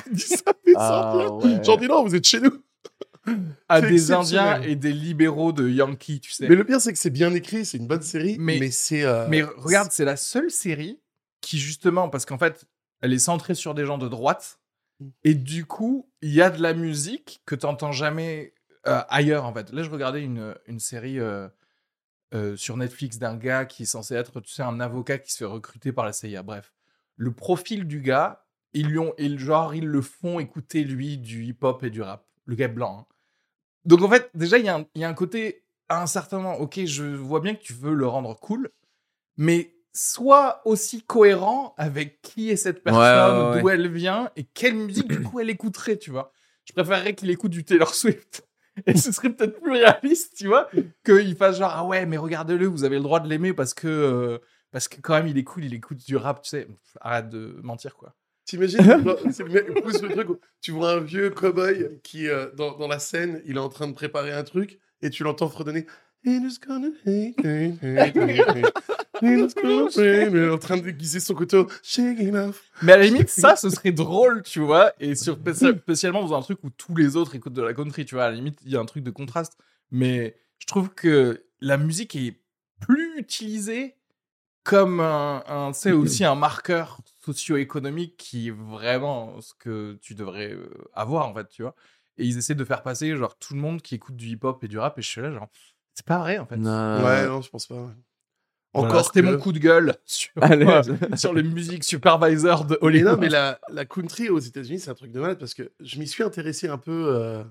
Il dit ça des Ah, Indiens. ouais. J'en dis non, vous êtes chez nous. à c'est des Indiens et des libéraux de Yankee, tu sais. Mais le pire, c'est que c'est bien écrit, c'est une bonne série, Mais- mais, c'est. euh, Mais regarde, c'est la seule série qui, justement, parce qu'en fait, elle est centrée sur des gens de droite. Mm. Et du coup, il y a de la musique que tu n'entends jamais euh, ailleurs, en fait. Là, je regardais une, une série euh, euh, sur Netflix d'un gars qui est censé être, tu sais, un avocat qui se fait recruter par la CIA. Bref, le profil du gars, ils lui ont, ils, genre, ils le font écouter, lui, du hip-hop et du rap. Le gars blanc. hein. Donc, en fait, déjà, il y, a un- y a un côté, à un certain moment, ok, je vois bien que tu veux le rendre cool, mais sois aussi cohérent avec qui est cette personne, Ouais, ouais, d'où elle vient et quelle musique du coup elle écouterait, tu vois. Je préférerais qu'il écoute du Taylor Swift. [LAUGHS] Et ce serait peut-être plus réaliste, tu vois, qu'il fasse genre ah ouais mais regardez-le, vous avez le droit de l'aimer parce que euh, parce que quand même il est cool, il écoute du rap, tu sais. Arrête de mentir quoi. T'imagines, [LAUGHS] genre, c'est le mec- pousse le truc où tu vois un vieux cowboy qui, euh, dans, dans la scène, il est en train de préparer un truc et tu l'entends fredonner. Haters gonna hate, hate, hate, hate. Haters gonna [LAUGHS] hate. Il est en train de déguiser son couteau. Shake it off. Mais à la limite, ça, ce serait drôle, tu vois, et sur, spéci- spécialement dans un truc où tous les autres écoutent de la country, tu vois, à la limite, il y a un truc de contraste. Mais je trouve que la musique est plus utilisée comme un, un c'est [CLEARS THROAT] aussi un marqueur socio-économique qui est vraiment ce que tu devrais euh, avoir, en fait, tu vois. Et ils essaient de faire passer, genre, tout le monde qui écoute du hip-hop et du rap, et je suis là, genre, c'est pas vrai, en fait. Non. Ouais, non, je pense pas. ouais. Voilà, Encore c'était que- mon coup de gueule [LAUGHS] sur, Allez. [LAUGHS] sur les musiques supervisor de Mais Hollywood. non, mais la, la country aux États-Unis, c'est un truc de malade parce que je m'y suis intéressé un peu euh,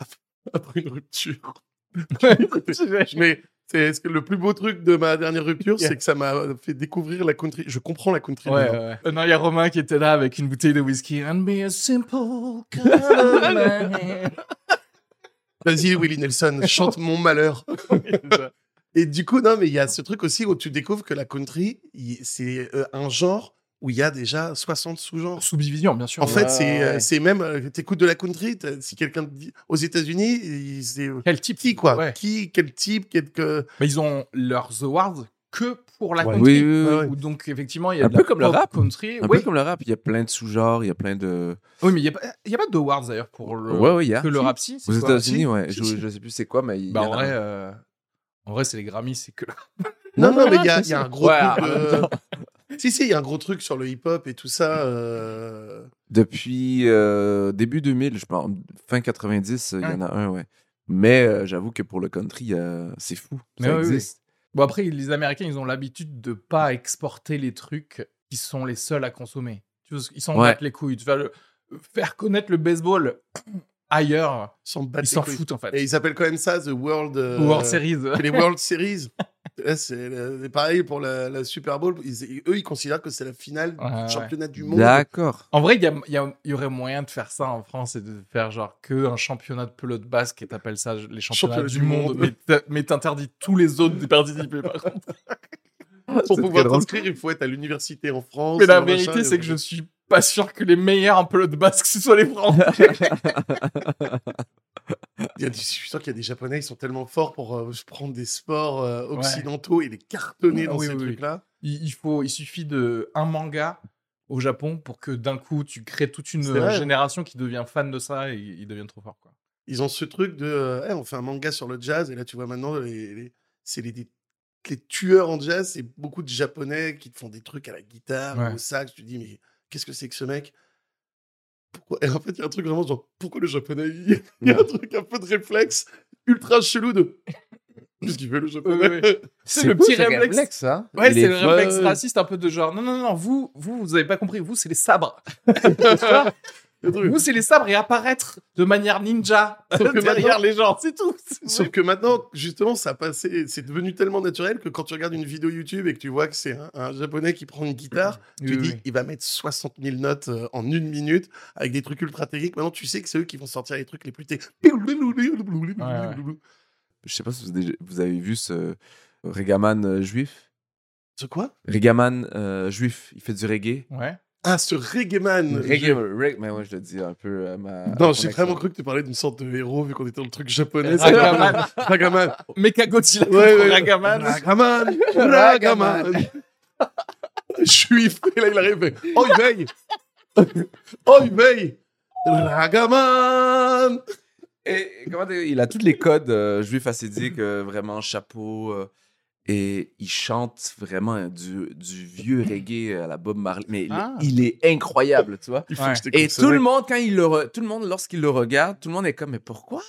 [LAUGHS] après une rupture. Mais c'est ce que le plus beau truc de ma dernière rupture, Yeah. c'est que ça m'a fait découvrir la country. Je comprends la country. Ouais, maintenant. ouais. Euh, Non, il y a Romain qui était là avec une bouteille de whisky. And be a simple. Vas-y, Willie Nelson, chante mon malheur. [LAUGHS] Et du coup, non, mais il y a ce truc aussi où tu découvres que la country, c'est euh, un genre où il y a déjà 60 sous-genres. Subdivision, bien sûr. En fait, c'est euh, ouais. c'est même, euh, t'écoutes de la country, si quelqu'un dit, aux États-Unis, c'est euh, Quel type qui, quoi? Ouais. Qui, quel type, quel, que- Mais ils ont leurs awards que pour la Ouais. country. Oui, oui. Où donc, effectivement, il y a Un de peu la comme le rap. country. Un oui. peu comme le rap, il y a plein de sous-genres, il y a plein de. oui, mais il n'y a, pas- il y a pas d'awards d'ailleurs pour le, Ouais, ouais, il y a. que le rap si. Aux États-Unis, ouais. Je, je sais plus c'est quoi, mais y Bah, en vrai, euh, en vrai, c'est les Grammys, c'est que. Non, non, mais il y a, bien il y a sûr. un gros Ouais, en de- si, si, il y a un gros truc sur le hip-hop et tout ça. euh, Depuis euh, début 2000, je pense, fin 90, il y en a un, ouais. Mais euh, j'avoue que pour le country, euh, c'est fou. Mais Ça oui, oui. existe. Bon, après, les Américains, ils ont l'habitude de pas exporter les trucs qui sont les seuls à consommer. Tu vois, ils s'en Ouais. battent les couilles. Tu vois, le- faire connaître le baseball [CLEARS THROAT] ailleurs, s'en battent ils les s'en couilles. foutent en fait. Et ils appellent quand même ça The World. euh, World Series. les World Series. [LAUGHS] Là, C'est euh, pareil pour la, la Super Bowl. Ils- eux, ils considèrent que c'est la finale Ouais, ouais. du championnat du monde. D'accord. En vrai, il y, aurait moyen de faire ça en France et de faire genre que un championnat de pelote basque et t'appelles ça les championnats Championnat du, du monde, monde. mais t'interdis tous les autres de participer par contre. [LAUGHS] Pour pouvoir t'inscrire, il faut être à l'université en France. Mais la vérité, c'est que je suis pas sûr que les meilleurs en pelote basque, ce soit les Français. [LAUGHS] [LAUGHS] Il y a des- je suis sûr qu'il y a des Japonais, ils sont tellement forts pour euh, prendre des sports euh, occidentaux et les cartonner dans Oui, ces oui, oui. trucs-là. il, il faut, il suffit de un manga au Japon pour que d'un coup tu crées toute une génération qui devient fan de ça et ils deviennent trop forts quoi. Ils ont ce truc de, euh, Eh, on fait un manga sur le jazz et là tu vois maintenant, les, les- c'est les, les, les tueurs en jazz, c'est beaucoup de Japonais qui te font des trucs à la guitare, Ouais. au sax. Tu te dis mais qu'est-ce que c'est que ce mec? Pourquoi... Et en fait, il y a un truc vraiment genre pourquoi le Japonais Il y a un truc un peu de réflexe ultra chelou de [LAUGHS] qu'est-ce qu'il fait le Japonais ouais. [LAUGHS] C'est le petit ce réflexe. ça. Ouais, c'est est le réflexe raciste un peu de genre non non non vous vous vous avez pas compris vous c'est les sabres. [LAUGHS] Le truc. vous c'est les sabres et apparaître de manière ninja Sauf que [LAUGHS] derrière les gens c'est tout. Sauf que maintenant, justement, ça a passé, c'est devenu tellement naturel que quand tu regardes une vidéo YouTube et que tu vois que c'est un, un japonais qui prend une guitare, [CLEARS THROAT] tu Oui, dis, oui. il va mettre 60 000 notes euh, en une minute avec des trucs ultra techniques. Maintenant, tu sais que c'est eux qui vont sortir les trucs les plus techniques. Je sais pas si vous avez, vous avez vu ce Regaman euh, juif? Ce quoi? Regaman euh, juif, il fait du reggae. Ouais. Ah, ce reggae man. Reggae, reg- mais ouais, je le dis un peu ma. Non, j'ai vraiment cru que tu parlais d'une sorte de héros vu qu'on était dans le truc japonais. Ragaman. [LAUGHS] Ragaman. Mecha Godzilla Ouais, ouais. Ragaman. Ragaman. Ragaman. Juif. Et là, il arrive. Oh, il veille. Oh, il veille. Ragaman. Et comment il a tous les codes euh, juifs assidiques, euh, vraiment chapeau. euh, et il chante vraiment du, du vieux reggae à la Bob Marley. Mais il- Ah. il, est incroyable, tu vois. Ouais. Et tout le monde, quand il le re- tout le monde, lorsqu'il le regarde, tout le monde est comme, mais pourquoi?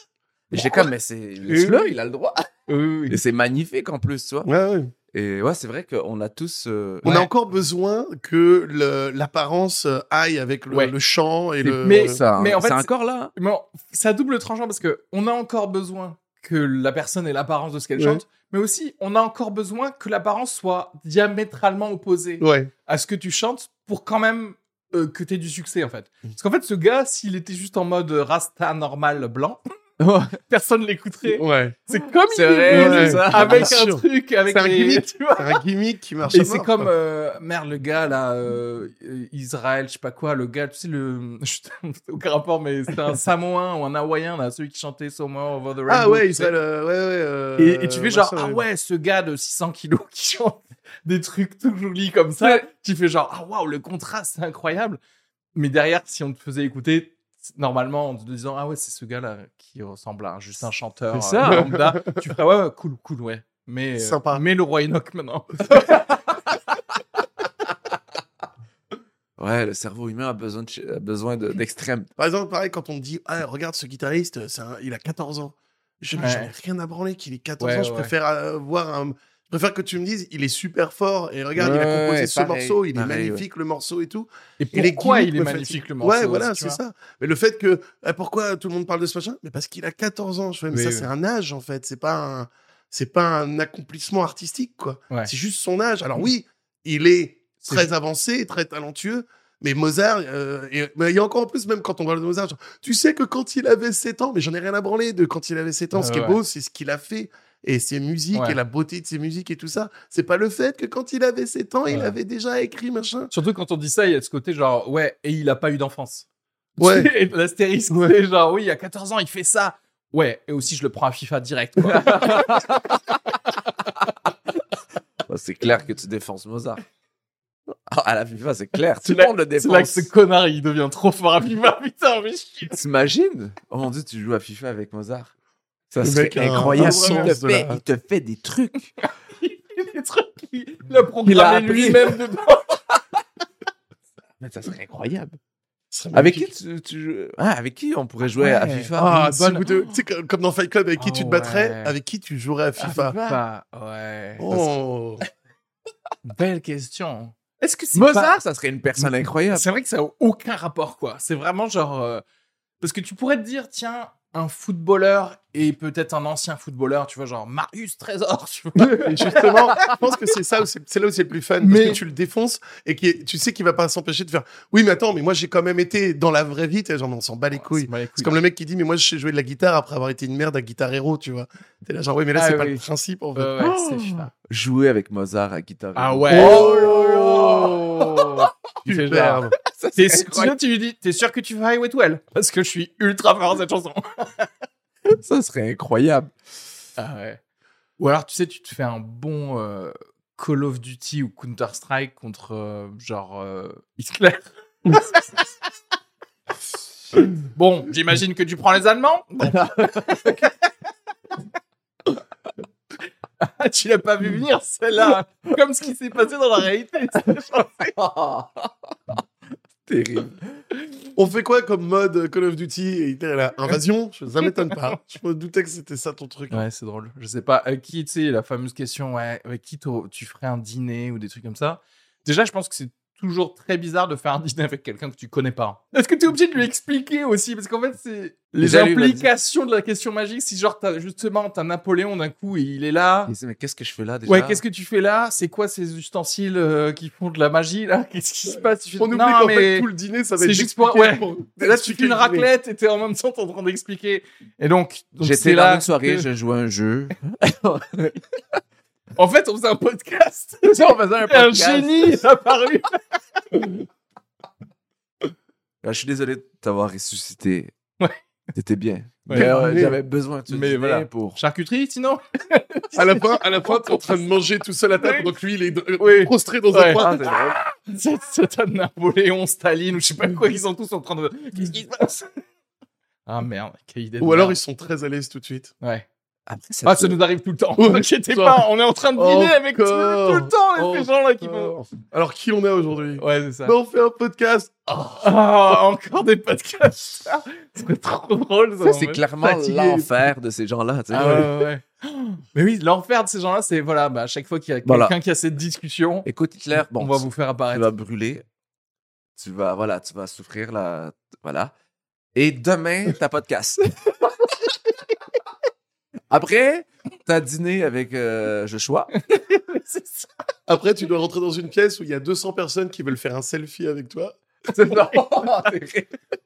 Et J'ai comme, mais c'est oui. il a le droit. Oui. Et c'est magnifique en plus, tu vois. Ouais, ouais. Et ouais, c'est vrai qu'on a tous. euh, On Ouais. a encore besoin que l'apparence euh, aille avec le, Ouais. le chant et le. Mais- ça, Mais en fait, c'est encore là. Mais bon, à double tranchant parce que on a encore besoin que la personne ait l'apparence de ce qu'elle Ouais. chante, mais aussi on a encore besoin que l'apparence soit diamétralement opposée Ouais. à ce que tu chantes pour quand même euh, que tu aies du succès en fait. Mm. Parce qu'en fait, ce gars, s'il était juste en mode rasta normal blanc, personne l'écouterait. Ouais. C'est comme C'est vrai, c'est ça. avec Bien un sûr. truc, avec C'est un les- gimmick. tu vois. C'est un gimmick qui marche. Et c'est comme euh, merde le gars là euh, Israël je sais pas quoi le gars tu sais le [LAUGHS] aucun rapport mais c'était un samoan ou un hawaïen là celui qui chantait Somewhere Over the Rainbow Ah ouais, s'appelle. euh, ouais, ouais. euh, et, et tu fais genre ah ouais. ce gars de 600 kilos [LAUGHS] qui chante des trucs tout jolis comme ça tu fais genre ah waouh le contraste c'est incroyable mais derrière si on te faisait écouter normalement en te disant ah ouais c'est ce gars là qui ressemble à juste un chanteur C'est ça. euh, lambda [LAUGHS] tu ferais ouais, ouais cool cool ouais mais euh, mais le roi Enoch maintenant Ouais, le cerveau humain a besoin de a besoin de- d'extrêmes. Par exemple, pareil, quand on me dit, ah, regarde ce guitariste, un- il a 14 ans. Je Ouais. j'en ai rien à branler qu'il ait 14 Ouais, ans. Je ouais. préfère euh, voir un. Je préfère que tu me dises, il est super fort et regarde, il a composé ce pareil, morceau, il est magnifique le morceau et tout. et Et pourquoi gimmicks il est magnifique le morceau Ouais, voilà, c'est ça. Mais le fait que, eh, pourquoi tout le monde parle de ce machin? Mais parce qu'il a 14 ans. Je fais, mais Oui, ça, oui. c'est un âge en fait. C'est pas un, c'est pas un accomplissement artistique quoi. Ouais. C'est juste son âge. Alors oui, il est très avancé, très talentueux. Mais Mozart, euh, et- mais il y a encore en plus, même quand on parle de Mozart, genre, tu sais que quand il avait 7 ans, mais j'en ai rien à branler de quand il avait 7 ans. ce qui Ouais, est beau, c'est ce qu'il a fait et ses musiques Ouais. et la beauté de ses musiques et tout ça. C'est pas le fait que quand il avait 7 ans, il Ouais. avait déjà écrit machin. Surtout quand on dit ça, il y a de ce côté genre, ouais, et il a pas eu d'enfance. [LAUGHS] Ouais. Et L'astérisque, c'est genre, oui, il y a 14 ans, il fait ça. Ouais, et aussi je le prends à FIFA direct, quoi. [LAUGHS] C'est clair que tu défonces Mozart. Ah, à la FIFA, c'est clair. Tout C'est le monde le C'est là que ce connard, il devient trop fort à FIFA, [LAUGHS] putain, mais shit. T'imagines? Oh mon dieu, tu joues à FIFA avec Mozart. Ça Le serait incroyable. il, te fait, la- il te fait des trucs. [LAUGHS] Il fait des trucs qu'il il a programmé lui-même dedans. [LAUGHS] Mais ça serait incroyable. Avec qui tu, tu joues? Ah, avec qui on pourrait jouer à. FIFA? Ah, si bonne- vous tu sais, comme dans Fight Club, avec qui tu te battrais, ouais. avec qui tu jouerais à FIFA? Bah, ouais. Oh. [LAUGHS] Belle question. Est-ce que c'est Mozart, pas- ça serait une personne incroyable. C'est vrai que ça a aucun rapport, quoi. C'est vraiment genre. euh, Parce que tu pourrais te dire, tiens, un footballeur et peut-être un ancien footballeur, tu vois, genre Marius Trésor, tu vois. [LAUGHS] Et justement, je pense que c'est ça, c'est là où c'est le plus fun. Parce Mais- que tu le défonces et qui est- tu sais qu'il va pas s'empêcher de faire Oui, mais attends, mais moi j'ai quand même été dans la vraie vie. T'es genre, on s'en bat les couilles. C'est comme le mec qui dit Mais moi je sais jouer de la guitare après avoir été une merde à Guitar Hero, tu vois. T'es là, genre, oui, mais là Ah c'est pas le principe en fait. Ouais, ça. Jouer avec Mozart à guitare. Ah Hero. ouais. Oh fais Superbe. [LAUGHS] T'es sûr, tu lui dis, t'es sûr que tu vas Highway to Hell? Parce que je suis ultra fort à cette chanson. [LAUGHS] Ça serait incroyable. Ah ouais. Ou alors, tu sais, tu te fais un bon euh, Call of Duty ou Counter-Strike contre, euh, genre, euh, Hitler. [LAUGHS] bon, j'imagine que tu prends les Allemands. Bon. [LAUGHS] Tu l'as pas vu venir, celle-là. Comme ce qui s'est passé dans la réalité. [LAUGHS] Terrible. On fait quoi comme mode Call of Duty et il était là Invasion? Ça m'étonne pas. Je me doutais que c'était ça ton truc. Ouais, c'est drôle. Je sais pas, avec qui, tu sais, la fameuse question, ouais, avec qui tu ferais un dîner ou des trucs comme ça? Déjà, je pense que c'est toujours très bizarre de faire un dîner avec quelqu'un que tu connais pas. Est-ce que tu es obligé de lui expliquer aussi? Parce qu'en fait, c'est les implications de la question magique. Si, genre, t'as, justement, t'as Napoléon d'un coup et il est là. Il dit, mais qu'est-ce que je fais là déjà? Ouais, qu'est-ce que tu fais là? C'est quoi ces ustensiles euh, qui font de la magie là? Qu'est-ce qui se passe? On oublie qu'en fait tout le dîner ça va c'est être juste pour- ouais. pour- là, tu fais une raclette et t'es en même temps en train d'expliquer. Et donc, J'étais là une soirée, que- je jouais un jeu. [LAUGHS] En fait, on faisait un podcast. [LAUGHS] on faisait un un podcast. génie [LAUGHS] est apparu. Ah, je suis désolé de t'avoir ressuscité. Ouais. T'étais bien. Ouais. Mais, euh, Mais- J'avais besoin de ce Mais voilà. pour. Charcuterie, sinon? À la fin, à la fin, t'es en train de manger tout seul à table, donc lui, il est Oui. prostré dans Ouais. un coin. Ah, c'est drôle. [LAUGHS] C'est c'est un Napoléon, Staline, ou je sais pas quoi, ils sont tous en train de. Qu'est-ce qui se passe? Ah merde, quelle idée. de Ou alors merde. ils sont très à l'aise tout de suite. Ouais. Après, ça Ah, te- ça nous arrive tout le temps. Ne t'inquiétez [LAUGHS] ça. pas, on est en train de dîner avec tout, le temps, ces gens-là qui. Alors qui on a aujourd'hui? Ouais, c'est ça. Ben, On fait un podcast. Ah, [LAUGHS] encore des podcasts. C'est trop drôle. Ça, c'est clairement l'enfer de ces gens-là. tu. Ah ouais, ouais, ouais. Mais oui, l'enfer de ces gens-là, c'est voilà, bah, à chaque fois qu'il y a quelqu'un qui a cette discussion, Écoute, Hitler, bon, on va tu- vous faire tu apparaître. vas brûler. Tu vas, voilà, tu vas souffrir là. Voilà. Et demain, t'as casse. [LAUGHS] Après, t'as dîné avec euh, Joshua. [LAUGHS] C'est ça. Après, tu dois rentrer dans une pièce où il y a 200 personnes qui veulent faire un selfie avec toi. [LAUGHS] Non,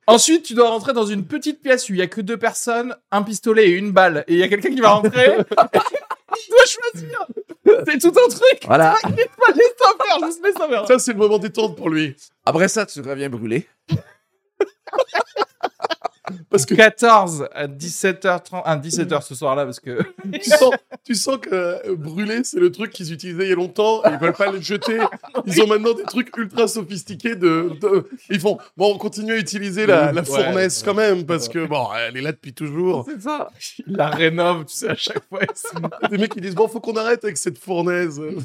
Ensuite, tu dois rentrer dans une petite pièce où il y a que deux personnes, un pistolet et une balle. Et il y a quelqu'un qui va rentrer. [LAUGHS] il doit choisir. C'est tout un truc. voilà. T'inquiète pas, laisse-toi faire, juste laisse-toi faire. Ça, c'est le moment détente pour lui. Après ça, tu reviens brûler. Parce que 14 à 17h30, à 17h ce soir-là, parce que. tu sens, tu sens que euh, brûler, c'est le truc qu'ils utilisaient il y a longtemps. et Ils veulent pas le jeter. Ils ont maintenant des trucs ultra sophistiqués de, de- Ils font, bon, on continue à utiliser la, fournaise ouais. quand même, parce que, bon, elle est là depuis toujours. C'est ça. Il la rénove, tu sais, à chaque fois. Des mecs qui disent, bon, faut qu'on arrête avec cette fournaise. Tu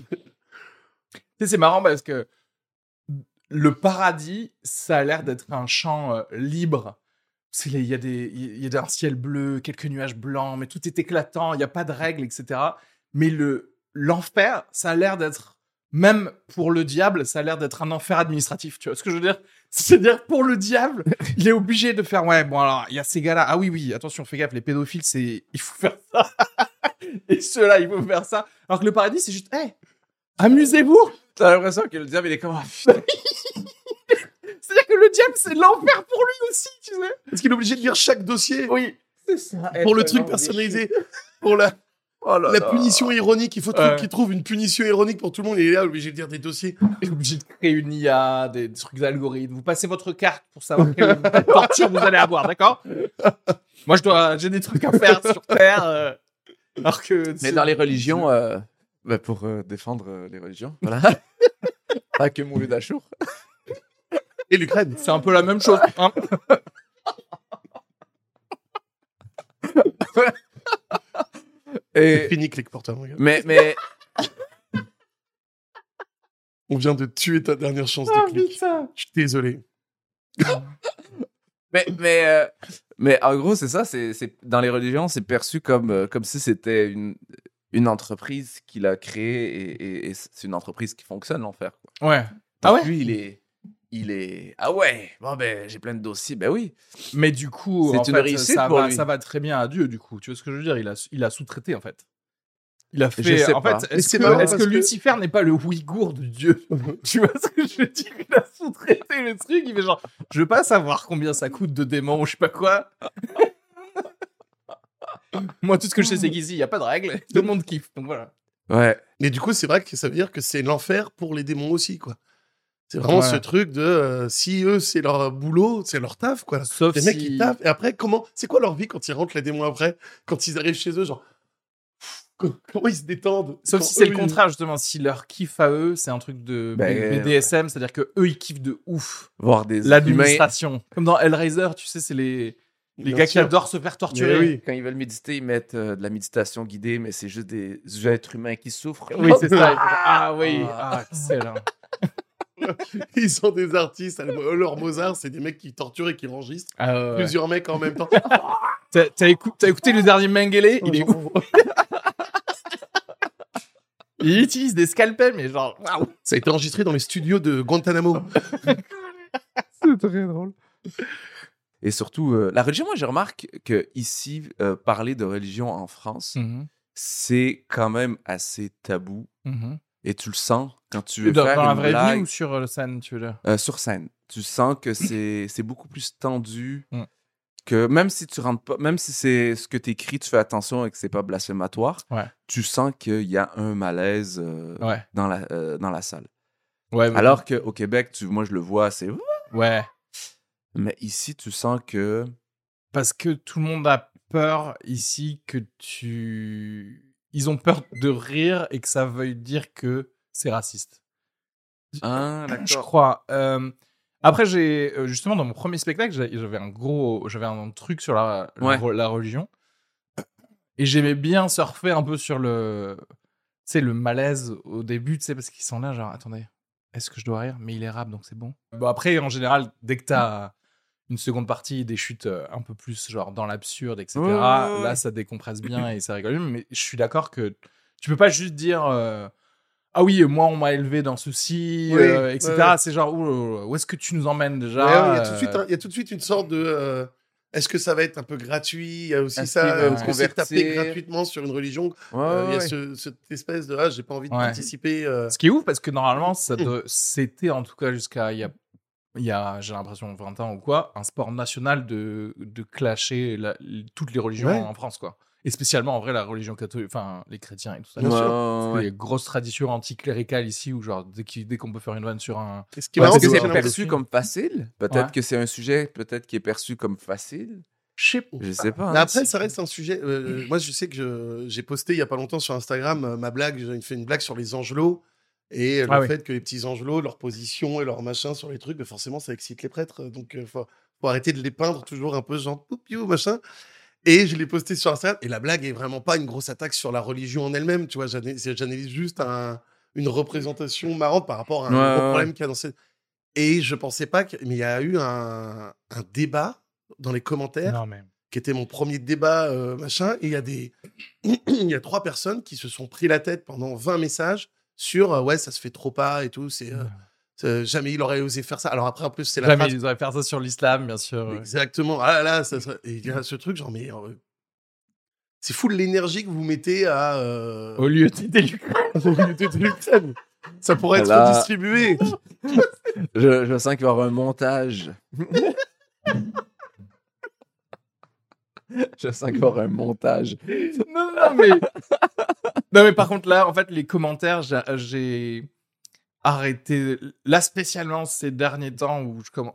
sais, c'est marrant parce que le paradis, ça a l'air d'être un champ euh, libre. Il y a des, il y a un ciel bleu, quelques nuages blancs, mais tout est éclatant. Il n'y a pas de règles, etc. Mais le l'enfer, ça a l'air d'être même pour le diable, ça a l'air d'être un enfer administratif. Tu vois ce que je veux dire? C'est-à-dire pour le diable, [LAUGHS] il est obligé de faire ouais bon alors il y a ces gars-là. Ah oui oui, attention, fais gaffe, les pédophiles, c'est il faut faire ça. [LAUGHS] Et ceux-là, il faut faire ça. Alors que le paradis, c'est juste, hey, amusez-vous. T'as l'impression que le diable, il est comme. ah. [LAUGHS] C'est-à-dire que le diable, c'est l'enfer pour lui aussi, tu sais. Parce qu'il est obligé de lire chaque dossier Oui. C'est ça. pour le truc personnalisé. Pour la, Oh là la là. punition ironique, il faut Ouais. qu'il trouve une punition ironique pour tout le monde. Il est là obligé de lire des dossiers. Il est obligé de créer une IA, des trucs d'algorithmes. Vous passez votre carte pour savoir quelle [LAUGHS] torture vous allez avoir, d'accord? Moi, je dois, j'ai des trucs à faire sur Terre. euh, alors que. Mais dans les religions, euh, bah, pour euh, défendre euh, les religions, [LAUGHS] voilà. Pas que Mouloud Achour. Et l'Ukraine. C'est un peu la même chose. hein. [LAUGHS] Et... Fini, clic pour toi, mon gars. Mais, mais [LAUGHS] On vient de tuer ta dernière chance Ah, de clic. putain. Je suis désolé. Mais, mais, euh, mais en gros, c'est ça. C'est, c'est, dans les religions, c'est perçu comme, euh, comme si c'était une, une entreprise qu'il a créée et, et- et c'est une entreprise qui fonctionne, l'enfer. quoi. Ouais. Donc Ah ouais? Lui, il est, il est. Ah ouais, bon ben, j'ai plein de dossiers. Ben oui. Mais du coup, C'est en une fait, réussite ça, pour va, lui. ça va très bien à Dieu, du coup. Tu vois ce que je veux dire? Il a, il a sous-traité, en fait. Il a Je fait. sais en pas. fait, est-ce c'est que, marrant est-ce que parce que- Lucifer n'est pas le Ouïghour de Dieu? [LAUGHS] [LAUGHS] Tu vois ce que je veux dire? Il a sous-traité le truc. Il fait genre, je veux pas savoir combien ça coûte de démons ou je sais pas quoi. [LAUGHS] Moi, tout ce que je sais, c'est qu'ici, il n'y a pas de règles. Tout le monde kiffe. Donc voilà. Ouais. Mais du coup, c'est vrai que ça veut dire que c'est l'enfer pour les démons aussi, quoi. C'est vraiment Ouais. ce truc de euh, si eux c'est leur boulot, c'est leur taf, quoi. Sauf Les mecs si... qui taffent. Et après, comment C'est quoi leur vie quand ils rentrent les démons après? Quand ils arrivent chez eux, genre. co- Comment ils se détendent? Sauf si c'est le ils- contraire, justement. Si leur kiff à eux, c'est un truc de Ben, BDSM, c'est-à-dire que eux ils kiffent de ouf. Voir des humains. L'administration. Comme dans Hellraiser, tu sais, c'est les, les Bien gars qui adorent se faire torturer. Oui. Quand ils veulent méditer, ils mettent euh, de la méditation guidée, mais c'est juste des êtres humains qui souffrent. Oui, c'est ça. [LAUGHS] Ah oui, ah, excellent. [LAUGHS] Ils ont des artistes. Leur Mozart, c'est des mecs qui torturent et qui enregistrent Ah, ouais. plusieurs mecs en même temps. [LAUGHS] T'as t'as écou- t'as écouté le dernier Mengele? Il est ouf. Il utilise des scalpels, mais genre, waouh. Ça a été enregistré dans les studios de Guantanamo. C'est très drôle. Et surtout, euh, la religion, moi, je remarque que ici, euh, parler de religion en France, Mhm, c'est quand même assez tabou. mhm. Et tu le sens quand tu veux Dans, faire dans la une vraie blague vie ou sur euh, scène, tu veux dire? Sur scène. Tu sens que c'est [CLEARS THROAT] c'est beaucoup plus tendu. Mm. Que même si tu rentres pas, même si c'est ce que tu écris, tu fais attention et que c'est pas blasphématoire, Ouais. tu sens qu'il y a un malaise Ouais. dans, la, dans la salle. Ouais, Alors qu'au Québec, tu, moi je le vois, c'est. Ouais. Mais ici, tu sens que. Parce que tout le monde a peur ici que tu. Ils ont peur de rire et que ça veuille dire que c'est raciste. Ah, [CLEARS THROAT] Je d'accord. crois. Euh, Après, j'ai euh, justement dans mon premier spectacle, j'avais un gros, j'avais un truc sur la, Ouais. religion, et j'aimais bien surfer un peu sur le, tu le malaise au début, tu sais, parce qu'ils sont là, genre, attendez, est-ce que je dois rire? Mais il est rap, donc c'est bon. Bon après, en général, dès que t'as une seconde partie, des chutes euh, un peu plus genre dans l'absurde, etc. Ouais, ouais, ouais, Là, ça décompresse [CLEARS THROAT] bien et ça rigole. Mais je suis d'accord que tu peux pas juste dire. euh, ah oui, moi on m'a élevé dans ceci, Oui, euh, etc. ouais. C'est genre, où, où est-ce que tu nous emmènes déjà Ouais, ouais, il, y a tout de euh, suite un- il y a tout de suite une sorte de. euh, Est-ce que ça va être un peu gratuit? Il y a aussi ça. veulent Est-ce que tapé gratuitement sur une religion? Ouais, Euh, Il y a ce- cette espèce de. Ah, j'ai pas envie de Ouais. participer. euh, Ce qui est ouf parce que normalement, ça [CLEARS THROAT] c'était en tout cas jusqu'à il y a, il y a j'ai l'impression 20 ans ou quoi, un sport national de, de clasher la- toutes les religions Ouais. en France quoi. Et spécialement en vrai la religion catholique, enfin les chrétiens et tout ça. Bien sûr. Ouais, Parce ouais, qu'il y a une grosse tradition anticléricale ici où genre dès qu'il- dès qu'on peut faire une vanne sur un marrant, Est-ce que c'est c'est que j'ai perçu comme facile? Peut-être Ouais. que c'est un sujet peut-être qui est perçu comme facile? je sais pas. Je sais pas. Mais hein. après, ça reste un sujet. euh, moi, je sais que je- j'ai posté il y a pas longtemps sur Instagram euh, ma blague. J'ai fait une blague sur les angelots et euh, Ah le oui. fait que les petits angelots, leur position et leur machin sur les trucs, mais forcément, ça excite les prêtres. Donc, il faut, faut arrêter de les peindre toujours un peu genre poup, piou, machin. Et je l'ai posté sur Instagram. Et la blague est vraiment pas une grosse attaque sur la religion en elle-même. Tu vois, j'ana- j'analyse juste un- une représentation marrante par rapport à un Ouais, gros ouais, problème qu'il y a dans cette. Et je pensais pas que. Mais il y a eu un, un débat dans les commentaires Non mais qui était mon premier débat, euh, machin. Et il y a des, [CLEARS THROAT] il y a trois personnes qui se sont pris la tête pendant 20 messages sur, euh, ouais, ça se fait trop pas et tout. C'est euh, c'est- jamais il aurait osé faire ça. Alors après, en plus, c'est la jamais phrase- ils auraient faire ça sur l'islam bien sûr. ouais. Exactement. Ah là, là, ça serait- et il y a ce truc genre, mais euh, c'est fou l'énergie que vous mettez à. euh, [LAUGHS] Au lieu d'aider l'Ukraine. Ça pourrait être Là- redistribué. Je, je sens qu'il va y avoir un montage. [LAUGHS] [LAUGHS] je sens qu'il y un montage. non, non, mais... non, mais par contre, là, en fait, les commentaires, j'ai- j'ai arrêté. Là, spécialement ces derniers temps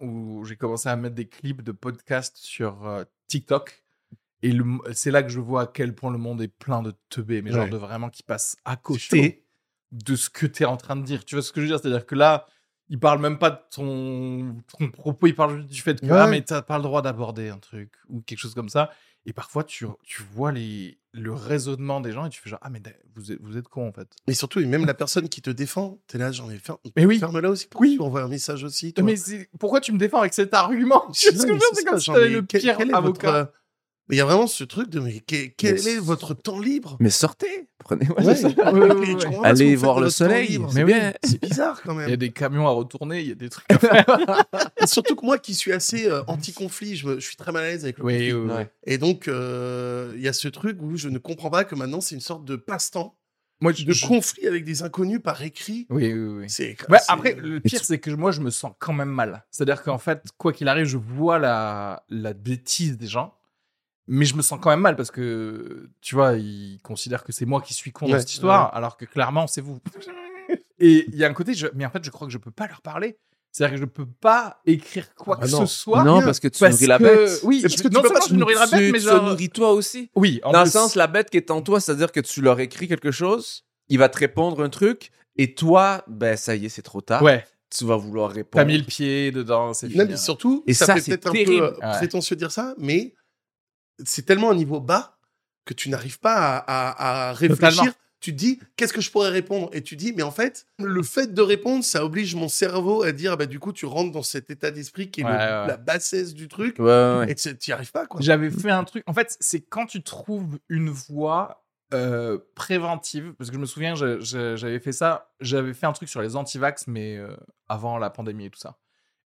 où j'ai commencé à mettre des clips de podcasts sur euh, TikTok. Et le- c'est là que je vois à quel point le monde est plein de teubés, mais genre de vraiment qui passent à côté de ce que tu es en train de dire. Tu vois ce que je veux dire? C'est-à-dire que là, il parle même pas de ton, ton propos, il parle du fait que Ouais. ah, mais t'as pas le droit d'aborder un truc ou quelque chose comme ça. Et parfois, tu, tu vois les, le raisonnement des gens et tu fais genre, ah, mais vous êtes, vous êtes con en fait. Mais surtout, et même la [LAUGHS] personne qui te défend, t'es là, j'en ai fait. Mais oui. Ferme-la aussi. Oui. Tu envoies un message aussi. toi? Mais pourquoi tu me défends avec cet argument? Ce [LAUGHS] que je C'est comme si genre, t'avais mais le quel- pire quel est avocat. votre, Mais il y a vraiment ce truc de mais que- quel Mais est votre temps libre? Mais sortez, prenez. Ouais, ouais, ouais, [LAUGHS] Allez voir le soleil. libre. Mais oui. bien. C'est bizarre quand Il y a même. des camions à retourner, il y a des trucs à faire. [LAUGHS] Et surtout que moi qui suis assez euh, anti-conflit, je, suis très mal à l'aise avec le oui, conflit. oui, oui. Ouais. Et donc, euh, il y a ce truc où je ne comprends pas que maintenant c'est une sorte de passe-temps, Moi, je, de je- conflit avec des inconnus par écrit. Oui, oui, oui. C'est Ouais, c'est- après, le pire, c'est que moi, je me sens quand même mal. C'est-à-dire qu'en fait, quoi qu'il arrive, je vois la, la bêtise des gens, mais je me sens quand même mal parce que, tu vois, ils considèrent que c'est moi qui suis con dans cette histoire, alors que clairement, c'est vous. Et il y a un côté, je- mais en fait, je crois que je peux pas leur parler. C'est-à-dire que je peux pas écrire quoi Ah que non. ce soit. non, parce que tu parce nourris la bête. Oui, Parce que tu non peux seulement pas- je nourris la bête, tu mais te genre. nourris toi aussi. Oui, en Dans le plus- sens, la bête qui est en toi, c'est-à-dire que tu leur écris quelque chose, il va te répondre un truc, et toi, ben ça y est, c'est trop tard. Ouais, Tu vas vouloir répondre. t'as mis le pied dedans, c'est Non, fini. mais surtout, Et ça, ça, fait c'est peut-être un peu euh, Ouais. prétentieux de dire ça, mais c'est tellement un niveau bas que tu n'arrives pas à, à- à réfléchir. Totalement. Tu te dis, qu'est-ce que je pourrais répondre? Et tu dis, mais en fait, le fait de répondre, ça oblige mon cerveau à dire, bah, du coup, tu rentres dans cet état d'esprit qui est le- Ouais, ouais. la bassesse du truc, Ouais, ouais, ouais. et tu n'y arrives pas, quoi. J'avais fait un truc. En fait, c'est quand tu trouves une voie euh, préventive, parce que je me souviens, j'avais fait ça. J'avais fait un truc sur les antivax, mais euh, avant la pandémie et tout ça.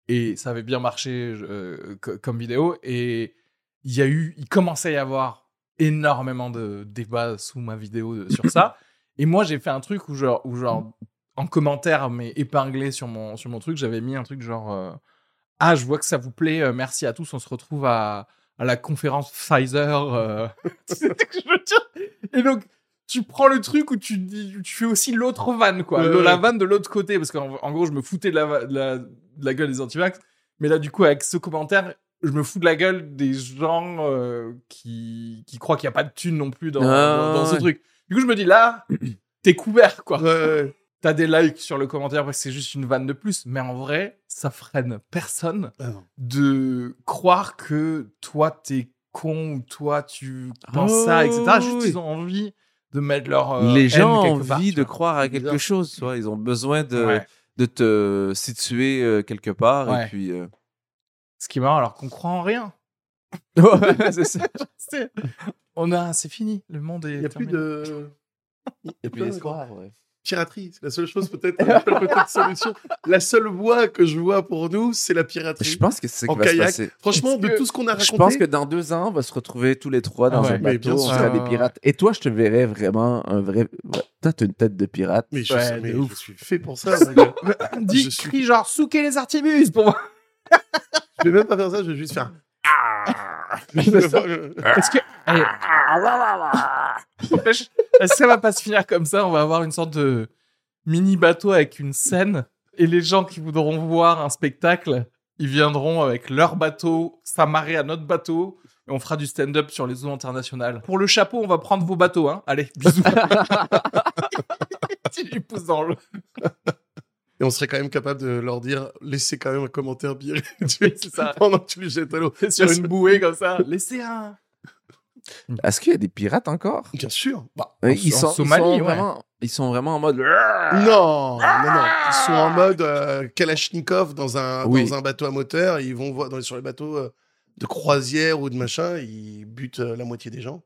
Et ça avait bien marché euh, co- comme vidéo. Et il y a eu, il commençait à y avoir énormément de débats sous ma vidéo de- sur ça. [COUGHS] Et moi, j'ai fait un truc où genre, où genre en commentaire, mais épinglé sur mon sur mon truc, j'avais mis un truc genre. euh, ah, je vois que ça vous plaît. euh, merci à tous. On se retrouve à, à la conférence Pfizer. euh. [LAUGHS] Tu sais ce que je veux dire? Et donc, tu prends le truc où tu dis, tu fais aussi l'autre vanne, quoi. La vanne de l'autre côté. Parce qu'en en gros, je me foutais de la, de la, de la gueule des antivax. Mais là, du coup, avec ce commentaire, je me fous de la gueule des gens euh, qui, qui croient qu'il n'y a pas de thunes non plus dans, Ah, dans, dans ce ouais. truc. Du coup, je me dis, là, [CLEARS THROAT] t'es couvert, quoi Ouais, t'as des likes sur le commentaire parce que c'est juste une vanne de plus. Mais en vrai, ça freine personne Ah de croire que toi, t'es con ou toi, tu penses Oh, ça, etc. Juste, oui. ils ont envie de mettre leur. euh, Les gens ont part, envie de croire à quelque chose, tu vois. Ils ont besoin de, Ouais. de te situer euh, quelque part, et puis... Ce qui est marrant, alors qu'on croit en rien. [LAUGHS] Ouais, c'est ça. [LAUGHS] On a, c'est fini. Le monde est. Il n'y a plus de. Il Et puis l'espoir, ouais. Piraterie, c'est la seule chose peut-être, la seule peut-être solution. La seule voie que je vois pour nous, c'est la piraterie. Je pense que c'est ce en qui va se kayak. passer. Franchement, de que- tout ce qu'on a raconté, Je pense que dans deux ans, on va se retrouver tous les trois dans Ah ouais. un bateau, on sera des pirates. Et toi, je te verrais vraiment un vrai... Toi, t'as une tête de pirate. mais, je, Ouais, sais- de mais ouf. je suis fait pour ça. [LAUGHS] Dis, Je suis- crie genre, souquez les artibus pour moi. Je vais même pas faire ça, je vais juste faire. Est-ce que. Allez. N'empêche, Est-ce que ça va pas se finir comme ça On va avoir une sorte de mini bateau avec une scène et les gens qui voudront voir un spectacle, ils viendront avec leur bateau s'amarrer à notre bateau et on fera du stand-up sur les eaux internationales. Pour le chapeau, on va prendre vos bateaux, hein. Allez, bisous. [LAUGHS] [LAUGHS] tu lui pousses dans l'eau. Et on serait quand même capable de leur dire laissez quand même un commentaire bien [LAUGHS] Oui, c'est ça. pendant que tu les jettes à l'eau. Sur une bouée comme ça. [LAUGHS] Laissez un. Est-ce qu'il y a des pirates encore? Bien sûr. Bah, Euh, en ils, sont, ils Somalie, sont ouais. vraiment, ils sont vraiment en mode... [LAUGHS] non, non, non. Ils sont en mode euh, Kalachnikov dans un, Oui. dans un bateau à moteur. Ils vont voir dans, sur les bateaux euh, de croisière ou de machin. Ils butent euh, la moitié des gens.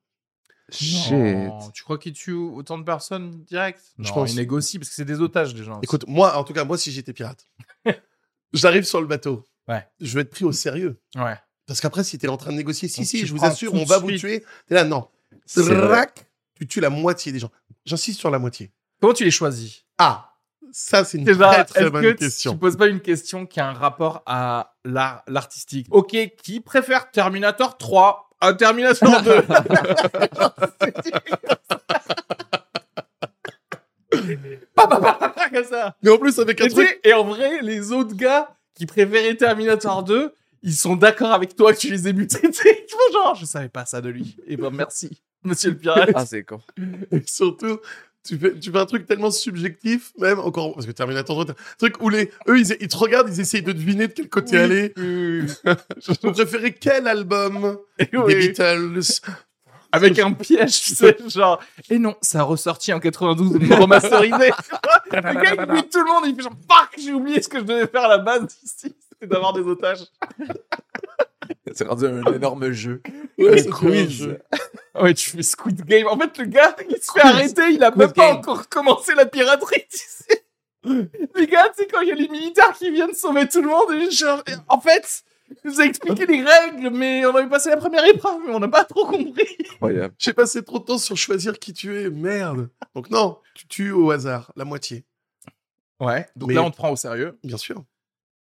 Shit. Non, tu crois qu'ils tuent autant de personnes direct? Je Non, pense. ils négocient parce que c'est des otages, les gens. Écoute, moi, en tout cas, moi, si j'étais pirate, [LAUGHS] j'arrive sur le bateau. Ouais. Je vais être pris au sérieux. Ouais. Parce qu'après, si t'es en train de négocier, si, Donc, si, je vous assure, on va vous tuer. T'es là, non. Tu tues la moitié des gens. J'insiste sur la moitié. Comment tu les choisis? Ah, ça, c'est une Déjà, très, très est-ce bonne que question. tu poses pas une question qui a un rapport à l'art, l'artistique? Ok, qui préfère Terminator 3 à Terminator 2 Pas, [LAUGHS] pas, pas, pas, pas, comme ça. Mais en plus, avec un Et, truc. et en vrai, les autres gars qui préféraient Terminator 2, ils sont d'accord avec toi que tu les aies butés. [LAUGHS] genre, je savais pas ça de lui. Et ben merci, monsieur le pirate. Ah, c'est con. Et surtout, tu fais, tu fais un truc tellement subjectif, même encore, parce que Terminator 3, t'as un truc où les, eux, ils, ils te regardent, ils essayent de deviner de quel côté Oui. aller. Oui, Vous [LAUGHS] préférez quel album? Oui, Des oui. Beatles Avec un piège, tu sais, [LAUGHS] genre. Et non, ça a ressorti en 92, mais remasterisé. le gars, il bute tout le monde, il fait genre, fuck, j'ai oublié ce que je devais faire à la base ici. C'était d'avoir des otages. C'est rendu un [LAUGHS] énorme jeu. Ouais, Un quiz. jeu. Ouais, tu fais Squid Game. En fait, le gars, il se fait arrêter, il a même pas Game. encore commencé la piraterie, tu sais. Les gars, tu sais, quand il y a les militaires qui viennent sauver tout le monde, genre, en fait, il nous a expliqué les règles, mais on avait passé la première épreuve, mais on n'a pas trop compris. Incroyable. J'ai passé trop de temps sur choisir qui tuer. Merde. Donc non, tu tues au hasard, la moitié. Ouais, donc Mais- là, on te prend au sérieux. Bien sûr.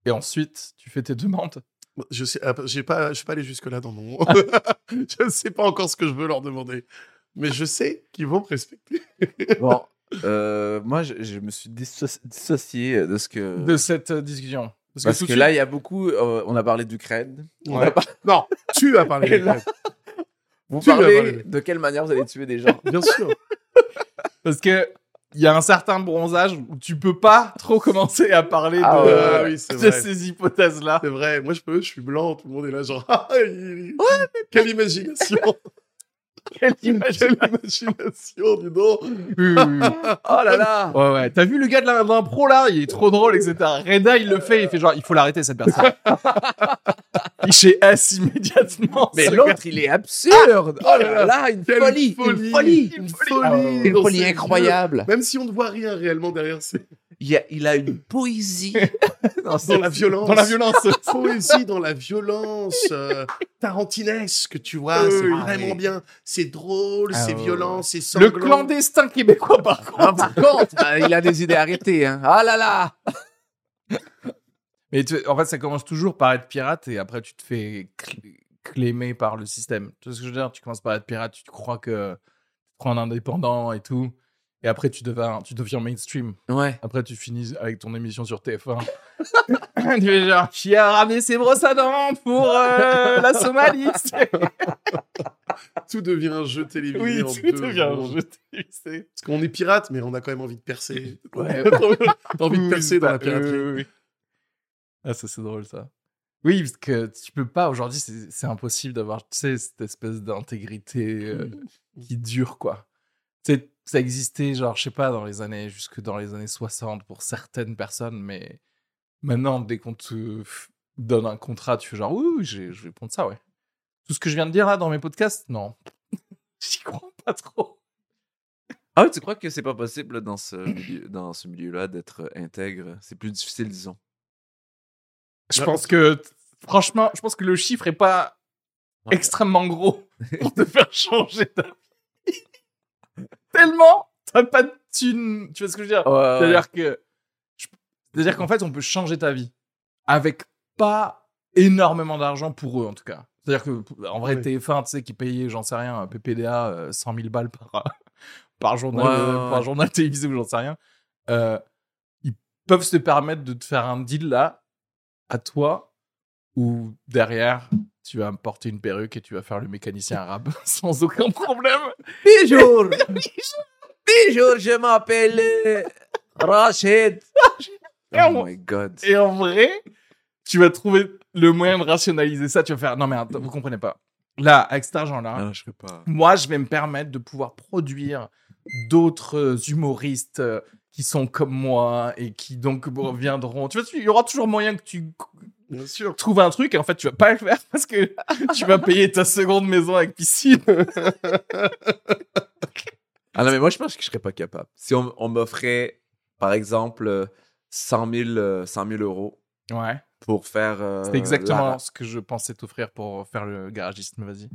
Et ensuite, tu fais tes demandes. Je sais, ah, j'ai pas, je suis pas allé jusque là dans mon. [LAUGHS] je ne sais pas encore ce que je veux leur demander, mais je sais qu'ils vont me respecter. Bon, [LAUGHS] euh, moi, je, je me suis disso- dissocié de ce que. de cette euh, discussion. Parce que là, suite- il y a beaucoup. euh, on a parlé d'Ukraine. Ouais. par- [LAUGHS] Non, tu as parlé. Là- Vous Tu parlez de quelle manière vous allez tuer des gens Bien sûr. Parce que il y a un certain bronzage où tu peux pas trop commencer à parler Ah de, ouais, oui, c'est de vrai. ces hypothèses-là. C'est vrai. Moi, je peux. Je suis blanc. Tout le monde est là, genre. [LAUGHS] Ah, il- Quelle imagination. Quelle Quelle [LAUGHS] imagination, dis donc. [LAUGHS] Oui, oui, oui. Oh là là Ouais, ouais. T'as vu le gars de l'impro là? Il est trop drôle, etc. Reda, il le fait, il fait genre, il faut l'arrêter cette personne. [LAUGHS] il chez S immédiatement. Mais l'autre, il est absurde Oh là là, une folie folie. Une folie Une folie. folie. Ah. Une folie incroyable. Même si on ne voit rien réellement derrière, c'est il a, il a une [LAUGHS] poésie dans, dans la violence. Dans la violence. [LAUGHS] Poésie dans la violence euh, tarantinesque, tu vois. C'est vraiment Ah bien. C'est drôle, Ah c'est ouais, violent, c'est sanglant. Le clandestin québécois, par Ah, contre. Par contre, euh, [LAUGHS] il a des idées arrêtées. Hein. Ah là là Mais tu- en fait, ça commence toujours par être pirate et après, tu te fais cl- clémer par le système. Tu vois ce que je veux dire? Tu commences par être pirate, tu te crois que tu te crois un indépendant et tout. Et après, tu deviens, tu deviens mainstream. Ouais. Après, tu finis avec ton émission sur TF1. [LAUGHS] tu fais genre, qui a ramené ses brosses à dents pour euh, la Somalie [LAUGHS] Tout devient un jeu télévisé. Oui, en tout deux devient un jeu télévisé. Parce qu'on est pirate, mais on a quand même envie de percer. [LAUGHS] Ouais. T'as envie de percer dans la piraterie. oui, oui, oui. Ah, ça, c'est drôle, ça. Oui, parce que tu peux pas, aujourd'hui, c'est c'est impossible d'avoir, tu sais, cette espèce d'intégrité euh, qui dure, quoi. Tu sais, ça existait, genre, je sais pas, dans les années, jusque dans les années 60 pour certaines personnes, mais maintenant, dès qu'on te donne un contrat, tu fais genre, oui, je vais prendre ça, ouais. Tout ce que je viens de dire là dans mes podcasts, non. [LAUGHS] J'y crois pas trop. Ah oui, tu crois que c'est pas possible dans ce milieu, dans ce milieu-là d'être intègre? C'est plus difficile, disons. Je Ouais. pense que, franchement, je pense que le chiffre est pas Ouais. extrêmement gros [LAUGHS] pour te faire changer ta vie. Tellement, t'as pas de thune. Tu vois ce que je veux dire? Ouais, ouais. C'est-à-dire que, c'est-à-dire qu'en fait, on peut changer ta vie avec pas énormément d'argent pour eux, en tout cas. C'est-à-dire que, en vrai, Ouais. TF1, tu sais, qui payait, j'en sais rien, PPDA, euh, 100 000 balles par, [LAUGHS] par journal, Ouais, euh, ouais, par journal télévisé ou j'en sais rien. Euh, ils peuvent se permettre de te faire un deal là, à toi, où derrière, tu vas me porter une perruque et tu vas faire le mécanicien arabe [LAUGHS] sans aucun problème. Bonjour [LAUGHS] Bonjour, je m'appelle euh, Rachid. Oh my god. Et en vrai, tu vas trouver le moyen de rationaliser ça. Tu vas faire, non mais attends, vous comprenez pas. Là, avec cet argent-là, Ah, moi, je vais me permettre de pouvoir produire d'autres humoristes euh, qui sont comme moi et qui donc reviendront. Tu vois, il y aura toujours moyen que tu Bien sûr. trouves un truc et en fait, tu vas pas le faire parce que tu vas payer ta seconde maison avec piscine. Ah non, mais moi, je pense que je serais pas capable. Si on, on m'offrait, par exemple, euh, 100 000, euh, 100 000 euros Ouais. pour faire. euh, C'est exactement la- ce que je pensais t'offrir pour faire le garagiste, mais vas-y.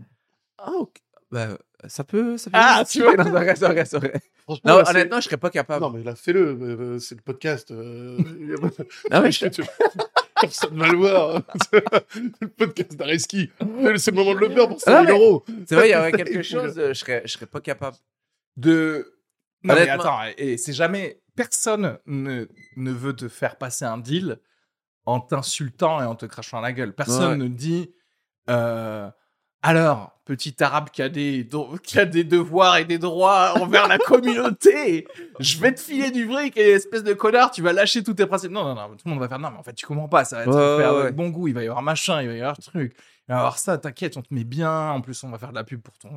Ah, ok. Ben, ça peut. Ça peut Ah, tu vois. [LAUGHS] Non, Non, là, honnêtement, je serais pas capable. Non, mais là, fais-le. euh, euh, C'est le podcast. euh, [LAUGHS] Non, mais je- [LAUGHS] Personne va le voir. [LAUGHS] le podcast d'Areski. C'est le moment de le faire pour 100 Ah, 000 mais- euros. c'est vrai, il y aurait [LAUGHS] quelque chose, je serais, je serais pas capable. de. Non, mais Honnêtement- attends, et c'est jamais. Personne ne, ne veut te faire passer un deal en t'insultant et en te crachant à la gueule. Personne Ouais. ne dit. euh, alors, petit arabe qui a, des, qui a des devoirs et des droits envers la communauté, je vais te filer du fric et espèce de connard, tu vas lâcher tous tes principes. Non, non, non, tout le monde va faire non, mais en fait, tu comprends pas, ça va être Ouais, fait avec ouais. bon goût, il va y avoir machin, il va y avoir truc, il va y avoir ça, t'inquiète, on te met bien, en plus, on va faire de la pub pour ton,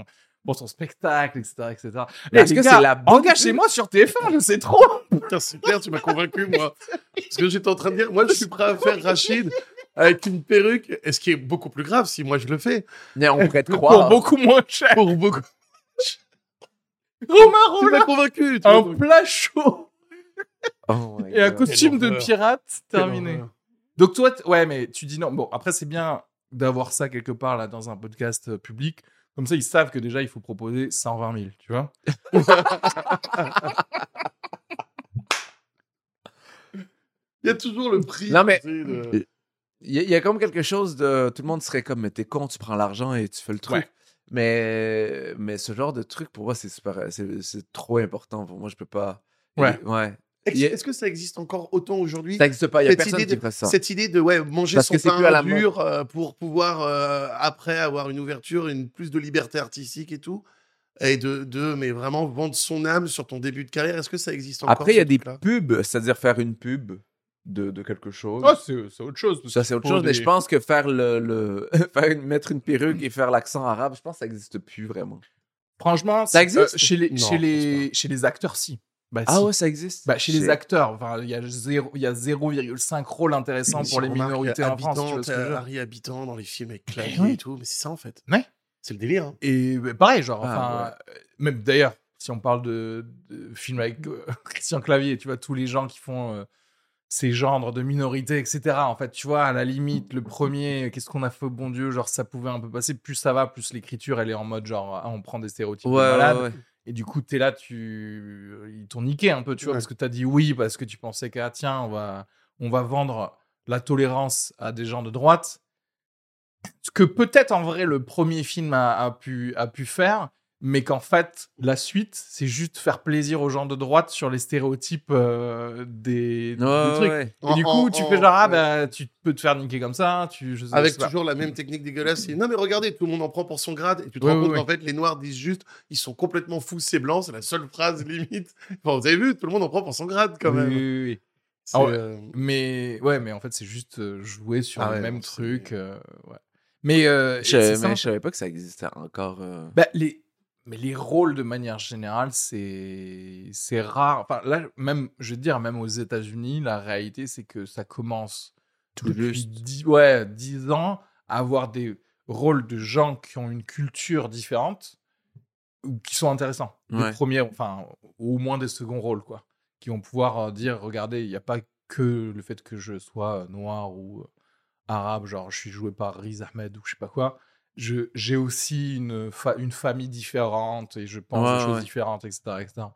pour ton spectacle, etc. etc. Mais est-ce que c'est la bonne Engagez-moi sur TF1, je sais trop Putain, c'est clair, tu m'as convaincu, moi. Parce que j'étais en train de dire, moi, je suis prêt à faire Rachid avec une perruque, et ce qui est beaucoup plus grave si moi je le fais. Mais on pourrait te Pour croire. beaucoup moins cher. Pour beaucoup. [LAUGHS] Romain Tu m'as convaincu. tu un plat chaud Oh et un costume de pirate terminé. Donc toi, t- ouais, mais tu dis non. Bon, après c'est bien d'avoir ça quelque part là dans un podcast euh, public. Comme ça, ils savent que déjà il faut proposer 120 000, tu vois. [LAUGHS] Il y a toujours le prix. Non, mais- tu sais, de- Il y, a- il y a comme quelque chose de. Tout le monde serait comme, mais t'es con, tu prends l'argent et tu fais le truc. Ouais. Mais, mais ce genre de truc, pour moi, c'est super. C'est c'est trop important. Pour moi, je peux pas. Ouais. Ouais. Est-ce que ça existe encore autant aujourd'hui? Ça n'existe pas. Il y a cette personne idée, qui de, ferait ça. cette idée de ouais, manger Parce son que pain plus à la dur euh, pour pouvoir euh, après avoir une ouverture, une plus de liberté artistique et tout, et de, de mais vraiment vendre son âme sur ton début de carrière. Est-ce que ça existe encore Après, il y a des pubs, c'est-à-dire faire une pub de, de quelque chose. Oh, c'est c'est autre chose. ça, c'est autre chose, mais je pense que faire le. le... [LAUGHS] faire une- mettre une perruque et faire l'accent arabe, je pense que ça n'existe plus vraiment. Franchement, Ça c'est- existe? euh, chez les Non, chez les chez les acteurs, si. Bah, Ah si. ouais, ça existe? Bah, chez les acteurs, enfin, il y a zéro- il y a 0,5 rôle intéressant Si pour les minorités en France. Tu Habitant, vois ce que je Harry Habitant dans les films avec clavier oui. et tout, mais c'est ça en fait. Ouais. C'est le délire. hein. Et bah, pareil, genre, Ah, enfin, euh, même d'ailleurs, si on parle de, de films avec euh, [LAUGHS] Christian Clavier, tu vois, tous les gens qui font euh, ces genres de minorités, etc. En fait, tu vois, à la limite, le premier, qu'est-ce qu'on a fait au bon Dieu, genre, ça pouvait un peu passer. Plus ça va, plus l'écriture, elle est en mode, genre, ah, on prend des stéréotypes Ouais, ouais, malades. ouais. Et du coup, t'es là, tu, ils t'ont niqué un peu, tu vois, Ouais. parce que t'as dit oui, parce que tu pensais qu'à tiens, on va, on va vendre la tolérance à des gens de droite. Ce que peut-être en vrai le premier film a, a pu, a pu faire, mais qu'en fait, la suite, c'est juste faire plaisir aux gens de droite sur les stéréotypes euh, des, trucs. ouais. Et du coup, en- tu fais genre, ah ouais. bah, tu peux te faire niquer comme ça, tu, je sais- je Avec pas. toujours la même technique dégueulasse. Non, mais regardez, tout le monde en prend pour son grade. Et tu te Ouais, rends compte qu'en fait, les Noirs disent juste, ils sont complètement fous, c'est blanc. C'est la seule phrase limite. Enfin, vous avez vu, tout le monde en prend pour son grade quand même. oui, oui, oui. Ah euh, Mais ouais, mais en fait, c'est juste euh, jouer sur Ah le ouais, même truc. euh, ouais. Mais, euh, Je mais je savais pas que ça existait encore. euh. bah, les, mais les rôles de manière générale, c'est c'est rare. Enfin, là, même, je veux dire, même aux États-Unis, la réalité, c'est que ça commence Tout depuis juste. 10, ouais, 10 ans à avoir des rôles de gens qui ont une culture différente ou qui sont intéressants. Ouais. Des premiers, enfin, au moins des seconds rôles, quoi. Qui vont pouvoir euh, dire, regardez, il n'y a pas que le fait que je sois euh, noir ou euh, arabe, genre je suis joué par Riz Ahmed ou je sais pas quoi. Je- J'ai aussi une, fa- une famille différente et je pense Ouais, des choses ouais. différentes, etc. etc.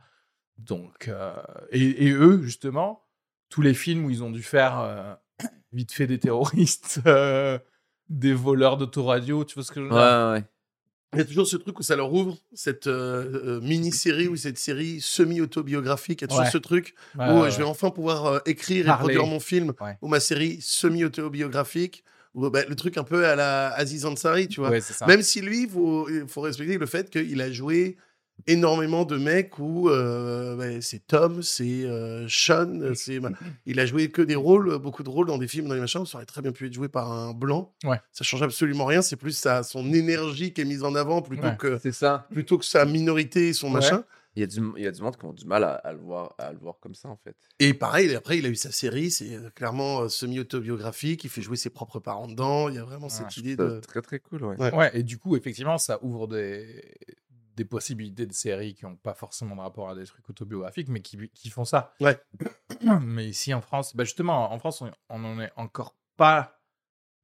Donc, euh, et, et eux, justement, tous les films où ils ont dû faire euh, [CLEARS THROAT] vite fait des terroristes, [LAUGHS] euh, des voleurs d'autoradio, tu vois ce que je veux dire? Ouais. Il y a toujours ce truc où ça leur ouvre, cette mini-série ou cette série semi-autobiographique. Il y a toujours Ouais. ce truc Ouais, où ouais, je vais enfin pouvoir euh, écrire et produire mon film Ouais. ou ma série semi-autobiographique. Ou bah, le truc un peu à la Aziz Ansari, tu vois. Ouais. Même si lui, il faut, respecter le fait qu'il a joué énormément de mecs où euh, bah, c'est Tom, c'est euh, Sean, c'est il a joué que des rôles, beaucoup de rôles dans des films, dans les machins. Ça aurait très bien pu être joué par un blanc. Ouais. Ça change absolument rien. C'est plus sa, son énergie qui est mise en avant plutôt Ouais. que C'est ça. plutôt que sa minorité et son Ouais. machin. Il y, a du, il y a du monde qui ont du mal à, à le voir, à le voir comme ça, en fait. Et pareil, après, il a eu sa série, c'est euh, clairement euh, semi-autobiographique, il fait jouer ses propres parents dedans, il y a vraiment cette Ouais, idée de... Très, très cool, ouais. Ouais. Ouais, et du coup, effectivement, ça ouvre des, des possibilités de séries qui n'ont pas forcément de rapport à des trucs autobiographiques, mais qui, qui font ça. Ouais. [CLEARS THROAT] Mais ici en France, bah justement, en France, on on n'en est encore pas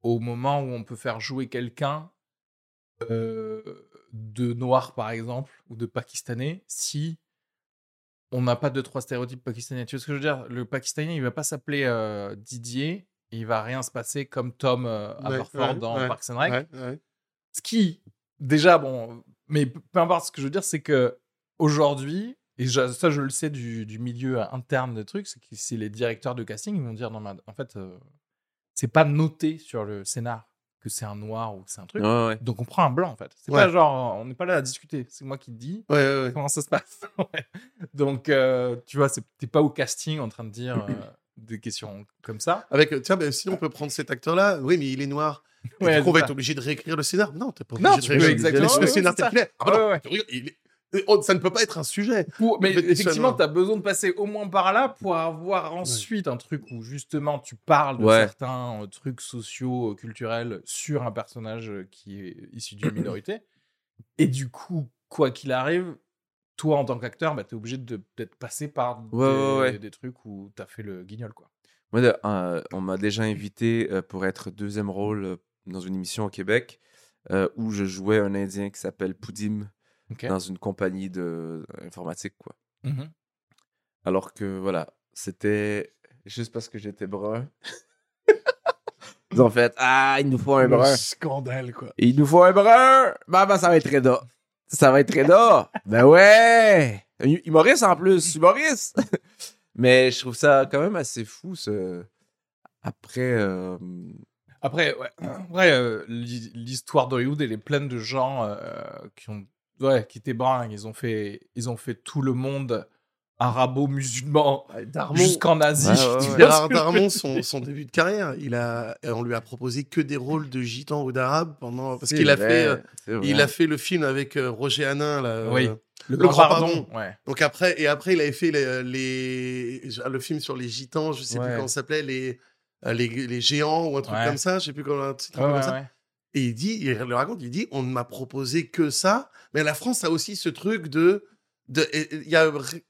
au moment où on peut faire jouer quelqu'un euh, de noir, par exemple, ou de pakistanais, si on n'a pas deux, trois stéréotypes pakistanais. Tu vois ce que je veux dire? Le pakistanais, il va pas s'appeler euh, Didier, et il va rien se passer comme Tom euh, Ouais, ouais, dans ouais, Parks and Rec. Ce qui, déjà, bon, mais peu importe ce que je veux dire, c'est que aujourd'hui, et ça je le sais du, du milieu interne de trucs, c'est que c'est les directeurs de casting, ils vont dire non, mais en fait, euh, c'est pas noté sur le scénar que c'est un noir ou que c'est un truc. Ouais, ouais. Donc on prend un blanc en fait. C'est Ouais. pas genre, on n'est pas là à discuter, c'est moi qui te dis Ouais, ouais, ouais. comment ça se passe. [LAUGHS] Donc euh, tu vois, t'es pas au casting en train de dire euh, [CLEARS THROAT] des questions comme ça. Avec, tiens, ben, sinon on peut prendre cet acteur-là, oui, mais il est noir. Et Ouais, du coup, on va être obligé de réécrire le scénar. Non, t'es pas Non, obligé tu de réécrire exactement, le scénar. Ah bah Ouais, non, ouais. tu regardes, il est- ça ne peut pas être un sujet. Pour- mais effectivement, tu as besoin de passer au moins par là pour avoir ensuite un truc où justement tu parles de Ouais. certains euh, trucs sociaux, euh, culturels sur un personnage euh, qui est issu d'une [CLEARS THROAT] minorité. Et du coup, quoi qu'il arrive, toi en tant qu'acteur, bah, tu es obligé de peut-être passer par Ouais, des, ouais, ouais. des trucs où tu as fait le guignol. Quoi. Moi, euh, on m'a déjà invité euh, pour être deuxième rôle euh, dans une émission au Québec euh, où je jouais un Indien qui s'appelle Poudim Dans une compagnie de euh, informatique, quoi. Mhm. Alors que, voilà, c'était juste parce que j'étais brun. Ils ont fait Ah, il nous faut un Le brun. scandale, quoi. Il nous faut un brun. Ben, ben, ça va être Reda. Ça va être Reda. ben ouais. Humoriste en plus. Humoriste. [LAUGHS] Mais je trouve ça quand même assez fou, ce. Après. euh, Après, ouais, ouais, euh, l'hi- l'histoire d'Hollywood, elle est pleine de gens euh, qui ont, ouais, qui bruns. Ils ont fait, ils ont fait tout le monde arabo-musulman Darmon, jusqu'en Asie. Ouais, [LAUGHS] ouais, ouais. Darmon, son, son début de carrière, il a, on lui a proposé que des rôles de gitans ou d'arabes pendant, parce qu'il a fait, euh, il a fait le film avec euh, Roger Hanin, là. euh. Le, Le grand Grand pardon. Pardon. Ouais. Donc après, et après, il avait fait les, les- le film sur les gitans, je sais Ouais. plus comment ça s'appelait, les, les, les géants ou un truc Ouais. comme ça, je sais plus comment, un titre Ouais, comme ouais, ça. Et il dit, il le raconte, il dit, on ne m'a proposé que ça. Mais la France a aussi ce truc de, de,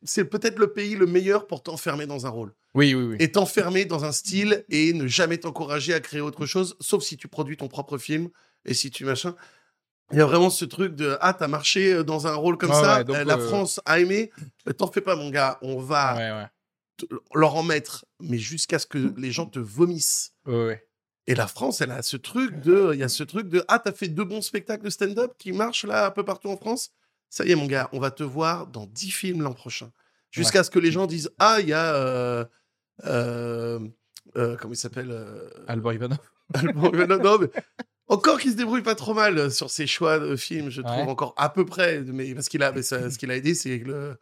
c'est peut-être le pays le meilleur pour t'enfermer dans un rôle. Oui, oui, oui. Et t'enfermer dans un style et ne jamais t'encourager à créer autre chose, sauf si tu produis ton propre film et si tu machin. Il y a vraiment ce truc de ah t'as marché dans un rôle comme ça, ouais, donc, euh, la euh, France a aimé, Euh, t'en fais pas mon gars, on va Ouais, ouais. t- leur en mettre, mais jusqu'à ce que les gens te vomissent. Et la France, elle a ce truc de, il y a ce truc de ah t'as fait deux bons spectacles de stand-up qui marchent là un peu partout en France? Ça y est mon gars, on va te voir dans 10 films l'an prochain. Jusqu'à ce que les gens disent ah il y a euh, euh, euh, comment il s'appelle Albert Ivanov. [LAUGHS] Alban Ivanov, non, mais encore qu'il se débrouille pas trop mal sur ses choix de films, je trouve Ouais. encore à peu près. Mais parce qu'il a, mais ça- ce qu'il a aidé, c'est le,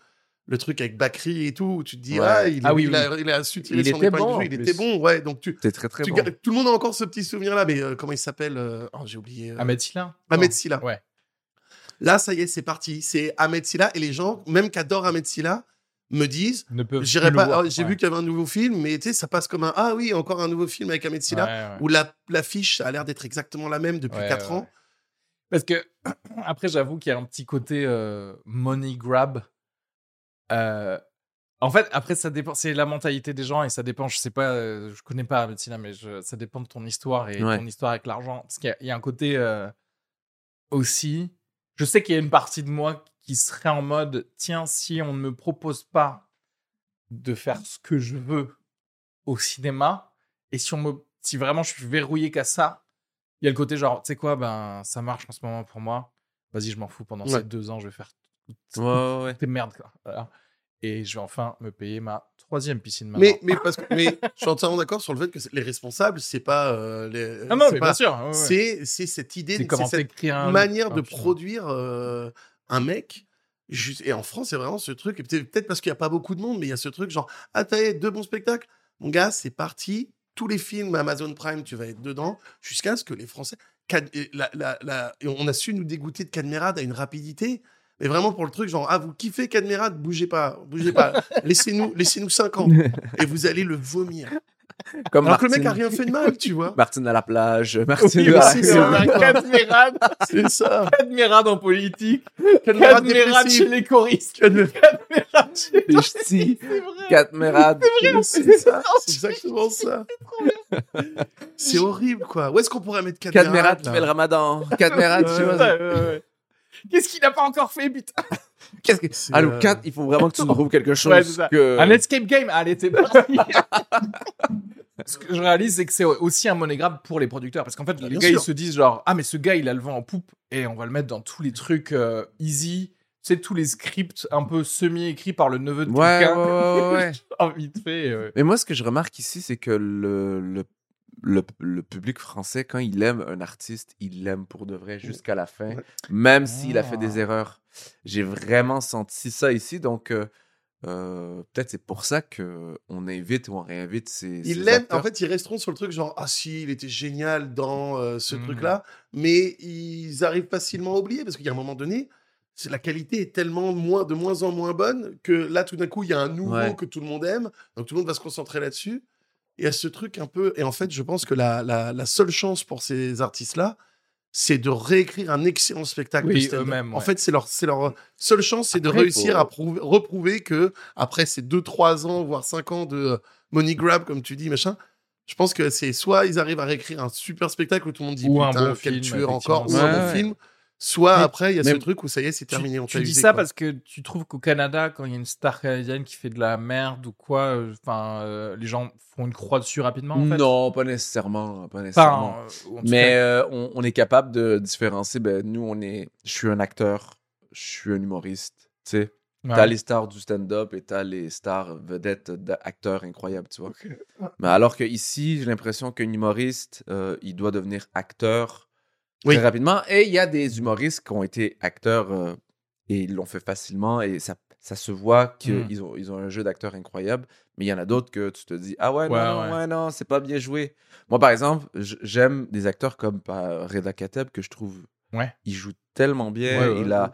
le truc avec Bakri et tout. Où tu te dis Ouais. ah il, Ah oui, il a, il a su tirer Il son était bon, du jeu, il était bon, ouais. Donc tu, C'était très très tu bon. ga- tout le monde a encore ce petit souvenir là, mais euh, comment il s'appelle euh, Oh j'ai oublié. euh, Ahmed Silla Ahmed. Silla. Ouais. Là ça y est, c'est parti. C'est Ahmed Silla et les gens, même qui adorent Ahmed Silla, me disent. Ne peuvent J'irai pas. J'ai Ouais. vu qu'il y avait un nouveau film, mais tu sais, ça passe comme un ah oui, encore un nouveau film avec Ahmed Silla Ouais, ouais. où la l'affiche a l'air d'être exactement la même depuis Ouais, 4 ouais, ans. Parce que, [CLEARS THROAT] après, j'avoue qu'il y a un petit côté euh, money grab. Euh, en fait, après, ça dépend. C'est la mentalité des gens et ça dépend. Je sais pas, euh, je connais pas Bettina, mais je- ça dépend de ton histoire et Ouais. ton histoire avec l'argent. Parce qu'il y a- il y, a un côté euh, aussi. Je sais qu'il y a une partie de moi qui serait en mode tiens, si on ne me propose pas de faire ce que je veux au cinéma et si on me si vraiment je suis verrouillé qu'à ça il y a le côté genre tu sais quoi ben ça marche en ce moment pour moi vas-y je m'en fous pendant Ouais. ces deux ans je vais faire [LAUGHS] Ouais, ouais, ouais. tes merdes quoi Voilà. et je vais enfin me payer ma troisième piscine maintenant. Mais, mais, parce que, mais je suis entièrement d'accord sur le fait que les responsables, c'est pas. euh, les, ah non mais pas- bien sûr ouais, ouais. C'est c'est cette idée, c'est cette un manière de produire euh, un mec. Juste, et en France, c'est vraiment ce truc. Et peut-être parce qu'il n'y a pas beaucoup de monde, mais il y a ce truc genre Ah, t'as deux bons spectacles? Mon gars, c'est parti. Tous les films Amazon Prime, tu vas être dedans, jusqu'à ce que les Français. Cad- et la- la- la- et on a su nous dégoûter de Cadmerade à une rapidité. Mais vraiment pour le truc, genre, ah, vous kiffez Cadmerade, bougez pas, bougez pas. [LAUGHS] laissez-nous laissez 5 ans. [LAUGHS] Et vous allez le vomir. Comme Alors que le mec a rien fait de mal, tu vois. Martine à la plage, Martine Oui, à la c'est [LAUGHS] c'est ça. Cadmerade, C'est ça. Cadmerade en politique, Cadmerade Cadmerade chez les choristes, Cadmerade- Cadmerade chez les ch'tis, C'est vrai. Catmerade. C'est ça, c'est exactement ça. C'est horrible, quoi. Où est-ce qu'on pourrait mettre Cadmerade Catmerade qui fait le ramadan. Catmerade, je sais Qu'est-ce qu'il n'a pas encore fait, putain [LAUGHS] Qu'est-ce que... C'est, Allô, euh, Kat, il faut vraiment que tu nous trouves quelque chose Ouais, c'est ça. que... Un escape game Allez, c'est parti [LAUGHS] Ce que je réalise, c'est que c'est aussi un money grab pour les producteurs. Parce qu'en fait, Bah, les bien gars, sûr. ils se disent genre, ah, mais ce gars, il a le vent en poupe et on va le mettre dans tous les trucs euh, easy. Tu sais, tous les scripts un peu semi-écrits par le neveu de Ouais, quelqu'un. ouais, ouais. [LAUGHS] Genre, vite fait. euh. Mais moi, ce que je remarque ici, c'est que le, le, le, le public français, quand il aime un artiste, il l'aime pour de vrai jusqu'à la fin, même s'il a fait Ah. des erreurs. J'ai vraiment senti ça ici, donc euh, euh, peut-être c'est pour ça que on invite ou on réinvite ces, Ils l'aiment. En fait, ils resteront sur le truc genre ah si, il était génial dans euh, ce Mhm. truc-là, mais ils arrivent facilement à oublier parce qu'il y a un moment donné, c'est la qualité est tellement moins, de moins en moins bonne que là, tout d'un coup, il y a un nouveau Ouais. que tout le monde aime. Donc, tout le monde va se concentrer là-dessus. Et à ce truc un peu. Et en fait, je pense que la, la, la seule chance pour ces artistes-là, c'est de réécrire un excellent spectacle. Oui, eux-mêmes, En fait, c'est leur, c'est leur seule chance, c'est de réussir faut- à prouver- reprouver que, après ces 2-3 ans, voire 5 ans de euh, money grab, comme tu dis, machin, je pense que c'est soit ils arrivent à réécrire un super spectacle où tout le monde dit Ou un putain, bon quel film, tueur encore, ou un bon ouais. film, soit Mais- après il y a ce truc où ça y est, c'est terminé. on Tu, dis usé, ça quoi. parce que tu trouves qu'au Canada, quand il y a une star canadienne qui fait de la merde ou quoi, euh, enfin, euh, les gens font une croix dessus rapidement. En fait? Non, pas nécessairement. Pas nécessairement. Enfin, euh, Mais cas- euh, on, on est capable de différencier. Ben, nous, on est. Je suis un acteur, je suis un humoriste. Tu sais, Ouais. t'as les stars du stand-up et t'as les stars vedettes d'acteurs incroyables, tu vois. Mais alors que ici, j'ai l'impression qu'un humoriste, euh, il doit devenir acteur Oui. très rapidement. Et il y a des humoristes qui ont été acteurs euh, et ils l'ont fait facilement et ça, ça se voit qu'ils Mm. ont, ils ont un jeu d'acteur incroyable. Mais il y en a d'autres que tu te dis Ah ouais, non, Ouais, non, ouais. ouais, non, c'est pas bien joué. Moi, par exemple, j'aime des acteurs comme par Reda Kateb que je trouve. Ouais. Il joue tellement bien. Il a.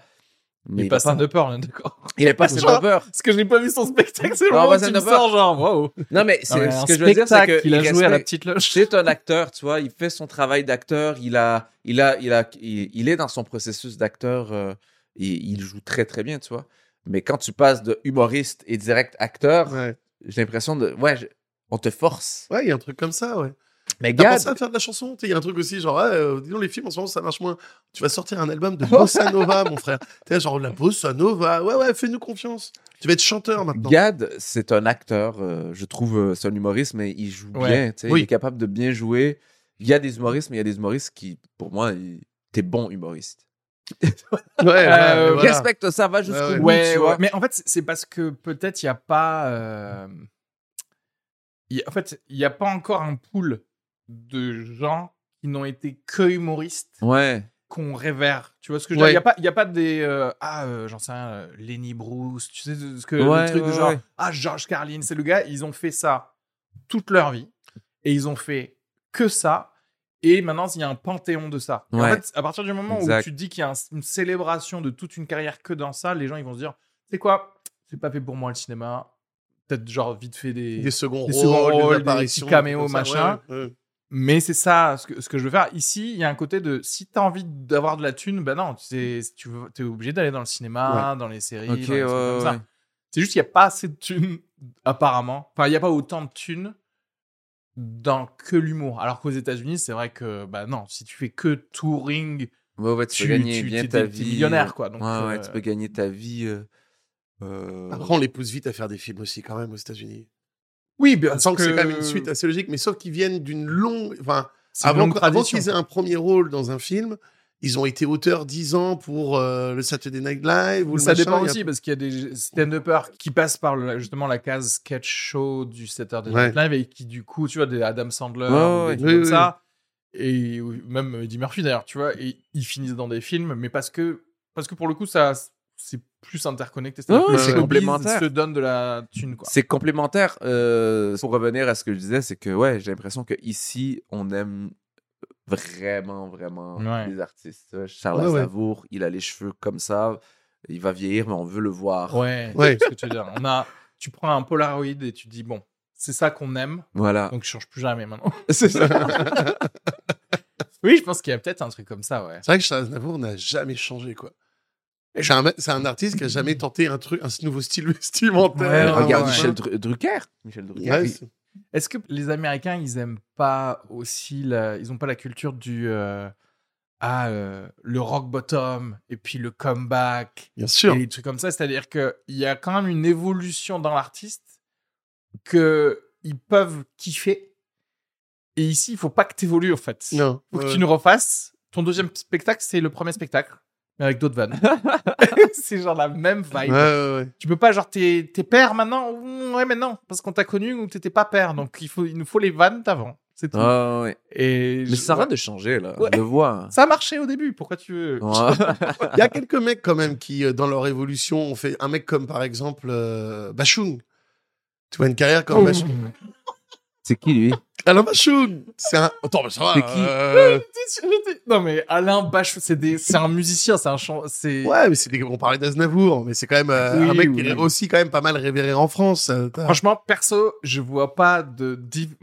il il est pas a pas- stand-upper, on est d'accord. il est pas Genre- stand-upper. Parce que je n'ai pas vu son spectacle, c'est le moment où tu me stand-upper. sors genre, waouh. Non, mais c'est- ce un que je veux dire, c'est que. qu'il a il joué à la petite loge. c'est un acteur, tu vois, il fait son travail d'acteur, il a, il a, il a, il, il est dans son processus d'acteur, euh, et il joue très très bien, tu vois. Mais quand tu passes de humoriste et direct acteur, j'ai l'impression de, ouais, on te force. Ouais, il y a un truc comme ça, ouais. Mais T'as Gad, pensé à faire de la chanson? Tu sais, Il y a un truc aussi, genre, euh, dis donc, les films en ce moment, ça marche moins. Tu vas sortir un album de [LAUGHS] Bossa Nova, mon frère. Tu sais, genre, la Bossa Nova. Ouais, ouais, fais-nous confiance. Tu vas être chanteur maintenant. Gad, c'est un acteur, euh, je trouve, euh, c'est un humoriste, mais il joue Ouais. bien, tu sais, Oui. il est capable de bien jouer. Il y a des humoristes, mais il y a des humoristes qui, pour moi, ils- t'es bon humoriste. [LAUGHS] Ouais, Euh, voilà. Respecte ça, va jusqu'au bout, Ouais, tu ouais. vois. mais en fait, c'est- parce que peut-être il n'y a pas. euh, y a- en fait, il n'y a pas encore un pool de gens qui n'ont été que humoristes Ouais. qu'on révère. Tu vois ce que je veux dire? Il n'y a, pas- il y a pas des. euh, ah, euh, j'en sais rien, euh, Lenny Bruce, tu sais, ce que, Ouais, le truc de genre. ouais. Ah, George Carlin, c'est le gars, ils ont fait ça toute leur vie. Et ils ont fait que ça. Et maintenant, il y a un panthéon de ça. En fait, à partir du moment Exact. où tu te dis qu'il y a un- une célébration de toute une carrière que dans ça, les gens ils vont se dire c'est quoi? C'est pas fait pour moi le cinéma. Peut-être genre vite fait des. Des seconds Des rôles, seconds rôles, des des petits caméos, machin. Ouais, ouais. Mais c'est ça ce que, ce que je veux faire. Ici, il y a un côté de si t'as envie d'avoir de la thune, ben non, tu tu t'es obligé d'aller dans le cinéma, dans les séries, Ok, dans les trucs ouais, comme ça. ouais. C'est juste qu'il n'y a pas assez de thunes, apparemment. Enfin, il n'y a pas autant de thunes dans que l'humour. Alors qu'aux États-Unis, c'est vrai que, bah non, si tu fais que touring, Ouais, ouais, tu, tu, peux gagner tu- bien t'es- ta t'es vie. millionnaire, quoi. Donc, ouais, ouais, euh, tu peux gagner ta vie. euh, euh, Après, on les pousse vite à faire des films aussi, quand même, aux États-Unis. Oui, bien On sent que c'est quand même une suite assez logique, mais sauf qu'ils viennent d'une longue. Enfin, avant, avant qu'ils aient un premier rôle dans un film, ils ont été auteurs 10 ans pour euh, le Saturday Night Live ou le ça machin, dépend a- aussi parce qu'il y a des stand-uppers qui passent par le- justement la case sketch show du Saturday Ouais. Night Live et qui du coup, tu vois, des Adam Sandler, ouais, des oui, comme oui. ça, et même Eddie Murphy d'ailleurs, tu vois, et ils finissent dans des films, mais parce que parce que pour le coup, ça c'est plus interconnecté, c'est complémentaire. business se donne de la thune quoi. C'est complémentaire. euh, pour revenir à ce que je disais, c'est que ouais, j'ai l'impression que ici, on aime vraiment, vraiment Ouais. les artistes. Charles Ouais, ouais. Aznavour, il a les cheveux comme ça. Il va vieillir, mais on veut le voir. Ouais, Ouais. [LAUGHS] c'est ce que tu veux dire. On a tu prends un Polaroid et tu dis bon, c'est ça qu'on aime, Voilà. donc je change plus jamais maintenant. [LAUGHS] C'est ça. [LAUGHS] oui, je pense qu'il y a peut-être un truc comme ça, ouais. C'est vrai que Charles Aznavour n'a jamais changé, quoi. C'est un, me- c'est un artiste qui a jamais tenté un truc, un nouveau style [LAUGHS] vestimentaire. Ouais, Regarde ouais. Michel Dru- Drucker. Michel Drucker. Est-ce que les Américains, ils aiment pas aussi la... Ils ont pas la culture du euh, ah euh, le rock bottom et puis le comeback bien sûr. et des trucs comme ça? C'est-à-dire que il y a quand même une évolution dans l'artiste que ils peuvent kiffer. Et ici, il faut pas que tu évolues en fait. Non. faut que tu nous refasses. Ton deuxième spectacle, c'est le premier spectacle, mais avec d'autres vannes. [LAUGHS] c'est genre la même vibe. ouais, ouais. Tu peux pas, genre, t'es t'es père maintenant? Ouais, mais non, parce qu'on t'a connu ou t'étais pas père. Donc, il, faut, il nous faut les vannes d'avant. C'est tout. Ouais. Et Mais je- ça ouais. arrête de changer, là. Ouais. De voir. Ça a marché au début. Pourquoi tu veux? [LAUGHS] Il y a quelques mecs quand même qui, euh, dans leur évolution, ont fait un mec comme par exemple euh, Bachung. Tu vois une carrière comme Bachung? C'est qui, lui? Alain Bachung C'est un... Attends, mais ça va. C'est qui euh, Non mais Alain Bachung, c'est des... c'est un musicien, c'est un chant, c'est. Ouais, mais c'est des... on parlait d'Aznavour, mais c'est quand même euh, Oui, un mec oui. qui est aussi quand même pas mal révéré en France. euh, Franchement, perso, je vois pas de.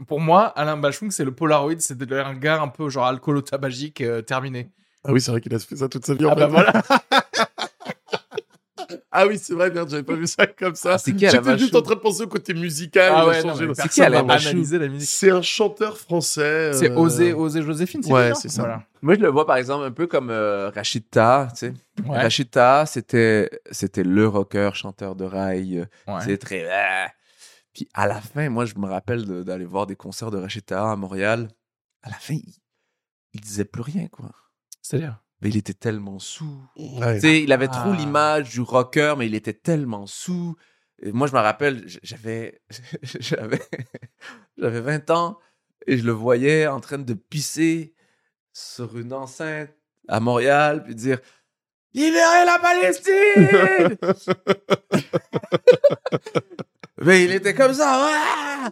Pour moi, Alain Bachung, c'est le Polaroid, c'est un gars un peu genre alcoolo-tabagique euh, terminé. Ah oui, c'est vrai qu'il a fait ça toute sa vie. en Ah fait. bah voilà. [LAUGHS] Ah oui, c'est vrai, merde, j'avais pas [LAUGHS] vu ça comme ça. C'est qui Alain J'étais juste en train de penser au côté musical. Ah ouais, personne qui, la musique. C'est un chanteur français. C'est euh, Osé, Osé Joséphine, c'est ouais, bien c'est ça. Voilà. Moi, je le vois par exemple un peu comme euh, Rachid Taha, tu sais. Ouais. Taha, c'était, c'était le rocker, chanteur de rail. euh, Ouais. C'est très. ah. Puis à la fin, moi, je me rappelle de- d'aller voir des concerts de Rachid Taha à Montréal. À la fin, il, il disait plus rien, quoi. C'est-à-dire? Mais il était tellement sous. Ouais. Tu sais, il avait trop Ah. l'image du rocker, mais il était tellement sous. Et moi, je me rappelle, [LAUGHS] j'avais, j'avais, j'avais 20 ans et je le voyais en train de pisser sur une enceinte à Montréal, puis dire Libérez la Palestine! [LAUGHS] mais il était comme ça, ouais!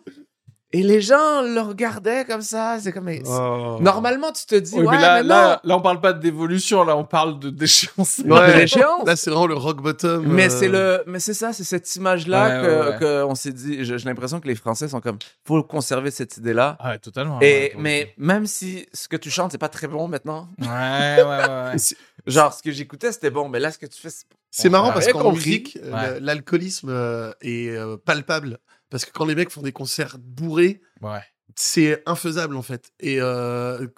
Et les gens le regardaient comme ça. C'est comme. Oh. Normalement, tu te dis, Oui, ouais, mais là, mais là, là, on parle pas d'évolution, là, on parle de déchéance. non! Ouais. Là, c'est vraiment le rock bottom. Mais euh, c'est le, mais c'est ça, c'est cette image-là Ouais, que, ouais, ouais. que on s'est dit. J'ai j'ai l'impression que les Français sont comme, faut conserver cette idée-là. Ah ouais, totalement. Et mais même si ce que tu chantes c'est pas très bon maintenant. Ouais, ouais, ouais. [LAUGHS] genre ce que j'écoutais c'était bon, mais là ce que tu fais, c'est- C'est marrant parce qu'en compris. musique, l'alcoolisme euh, est euh, palpable. Parce que quand les mecs font des concerts bourrés, Ouais. c'est infaisable en fait. Et euh,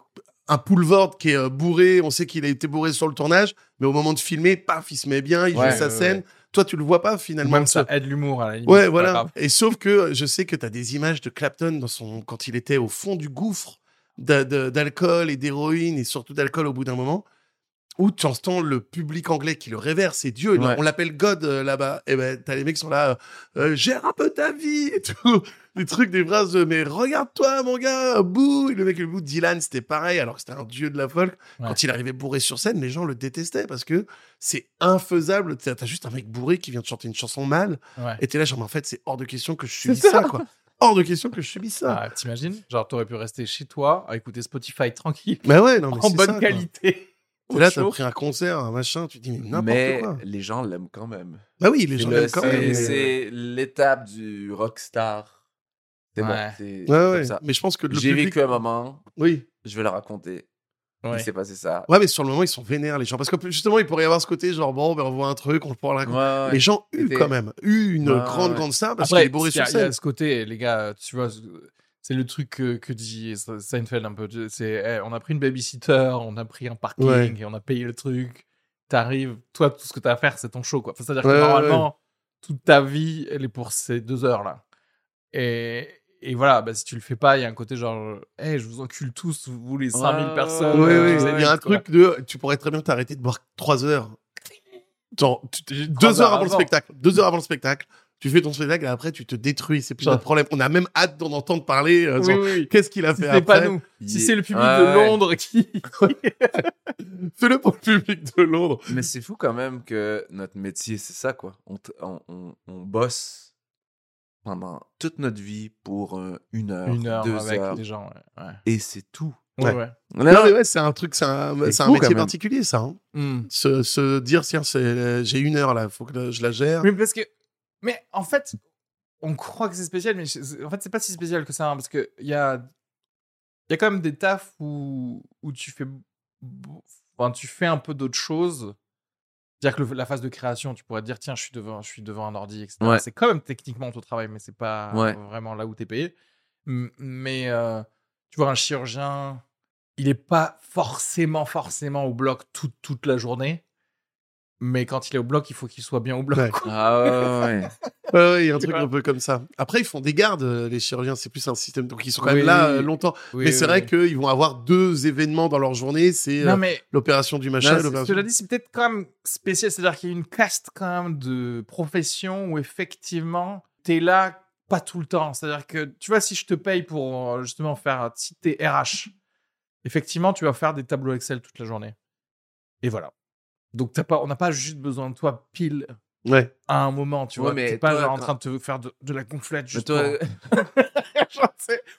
un Poulvord qui est euh, bourré, on sait qu'il a été bourré sur le tournage, mais au moment de filmer, paf, il se met bien, il Ouais, joue sa ouais, scène. Toi, tu le vois pas finalement. Même ça aide l'humour à la limite. Ouais, voilà. Et sauf que euh, je sais que tu as des images de Clapton dans son... quand il était au fond du gouffre d'alcool et d'héroïne, et surtout d'alcool au bout d'un moment, où tu entends le public anglais qui le révère, c'est Dieu. Ouais. On l'appelle God euh, là-bas. Et ben, t'as les mecs qui sont là, euh, Euh, gère un peu ta vie et tout. [LAUGHS] Des trucs, des phrases de, mais regarde-toi, mon gars, bouh. Et le mec, le bout, Dylan, c'était pareil, alors que c'était un dieu de la folk. Ouais. Quand il arrivait bourré sur scène, les gens le détestaient parce que c'est infaisable. T'as juste un mec bourré qui vient de chanter une chanson mal. Ouais. Et t'es là, genre, mais en fait, c'est hors de question que je subisse ça. quoi. Hors de question que je subisse ça. Ah, T'imagines? Genre, t'aurais pu rester chez toi à écouter Spotify tranquille, Mais ouais, non, mais en c'est bonne ça, quoi. qualité. Et là, t'as pris un concert, un machin, tu te dis, mais n'importe mais les gens l'aiment quand même. Bah oui, les gens l'aiment quand même. mais- C'est l'étape du rockstar. C'est bon, Ouais. c'est Ouais, comme ouais. ça. Mais je pense que le J'ai public... vécu un moment, Oui. je vais le raconter. Ouais. Il s'est passé ça. Ouais, mais sur le moment, ils sont vénères, les gens. Parce que justement, il pourrait y avoir ce côté, genre, bon, ben, on voit un truc, on pourra le raconter. Ouais, ouais. Les gens C'était- quand même, eu une Ouais, grande, ouais. grande star parce qu'il est bourré sur il y a scène. ce côté, les gars, tu vois, c'est le truc que, que dit Seinfeld un peu. C'est, eh, on a pris une babysitter, on a pris un parking Ouais. et on a payé le truc. T'arrives, toi, tout ce que t'as à faire, c'est ton show, quoi. Enfin, C'est-à-dire Ouais, que ouais, normalement, toute ta vie, elle est pour ces deux heures-là. Et, et voilà, bah, si tu le fais pas, il y a un côté genre, hey, je vous encule tous, vous les 5000 Ouais, personnes. Oui, euh, oui, vous il y a un quoi. truc de. Tu pourrais très bien t'arrêter de boire trois heures. Genre, tu- tu- deux heures heures avant le spectacle. Deux heures avant le spectacle. Tu fais ton spectacle et après, tu te détruis. C'est plus notre problème. On a même hâte d'en entendre parler. euh, Oui, oui. Qu'est-ce qu'il a Si fait c'est pas après nous, si c'est le public Ouais, de ouais. Londres qui. [LAUGHS] Fais-le pour le public de Londres. Mais c'est fou quand même que notre métier, c'est ça, quoi. On, on, on- on bosse pendant toute notre vie pour euh, une heure, Une heure deux avec heures, des gens, ouais. ouais. et c'est tout. Ouais, Ouais. ouais. Non, mais ouais, c'est un truc, c'est un, C'est c'est un fou, quand métier particulier, ça. hein. Hmm. Se, se dire, tiens, c'est- j'ai une heure là, faut que je la gère. Mais parce que. Mais en fait, on croit que c'est spécial, mais en fait, c'est pas si spécial que ça. hein, parce qu'il y a. Y a quand même des tafs où, où tu fais. Enfin, tu fais un peu d'autres choses. C'est-à-dire que le- la phase de création, tu pourrais te dire, tiens, je suis devant, je suis devant un ordi, etc. Ouais. C'est quand même techniquement ton travail, mais c'est pas Ouais. vraiment là où tu es payé. M- Mais euh, tu vois, un chirurgien, il est pas forcément, forcément au bloc toute, toute la journée. Mais quand il est au bloc, il faut qu'il soit bien au bloc. Ouais. Ah ouais, ouais, ouais. [LAUGHS] Ouais, ouais, il y a un truc un peu comme ça. Après, ils font des gardes, euh, les chirurgiens, c'est plus un système. Donc, ils sont quand Oui, même là oui. euh, longtemps. Oui, mais oui, c'est vrai qu'ils vont avoir deux événements dans leur journée c'est euh, mais l'opération du machin cela dit, c'est peut-être quand même spécial. C'est-à-dire qu'il y a une caste quand même de profession où effectivement, t'es là pas tout le temps. C'est-à-dire que, tu vois, si je te paye pour justement faire, si t'es RH, effectivement, tu vas faire des tableaux Excel toute la journée. Et voilà. Donc, t'as pas, on n'a pas juste besoin de toi pile Ouais. à un moment, tu Ouais, vois. mais T'es pas toi, genre en train de te faire de, de la gonflette Mais juste toi, [LAUGHS]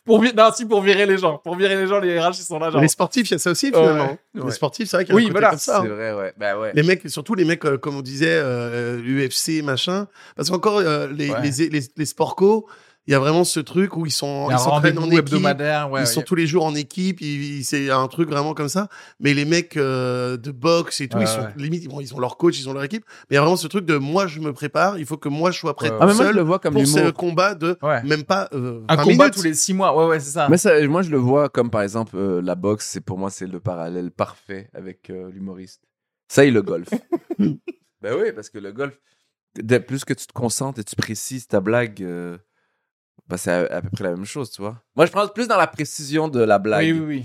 pour- Genre, non, si pour virer les gens, pour virer les gens, les RH ils sont là genre. Les sportifs, il y a ça aussi, finalement. Ouais. Les sportifs, c'est vrai qu'il y a Oui, un côté voilà, comme ça. C'est hein. vrai, ouais. Bah ouais. Les mecs, surtout les mecs, euh, comme on disait, euh, UFC, machin. Parce qu'encore, euh, les, Ouais. les, les, les co, il y a vraiment ce truc où ils sont, ils s'entraînent en équipe. ouais. ils sont tous les jours en équipe, c'est un truc vraiment comme ça. Mais les mecs euh, de boxe et tout, Ouais, ils sont ouais. limite, bon, ils ont leur coach, ils ont leur équipe. Mais il y a vraiment ce truc de moi, je me prépare, il faut que moi, je sois prêt Ouais, tout Ah, moi, je seul le vois comme pour ce combat de Ouais. même pas euh, Un 20 combat minutes. tous les six mois, ouais, ouais, c'est ça. Mais ça, moi, je le vois comme par exemple euh, la boxe. C'est pour moi, c'est le parallèle parfait avec euh, l'humoriste. Ça et le golf. [LAUGHS] ben oui, parce que le golf, plus que tu te concentres et tu précises ta blague, ben, c'est à, à peu près la même chose, tu vois. Moi, je pense plus dans la précision de la blague. Oui, oui, oui.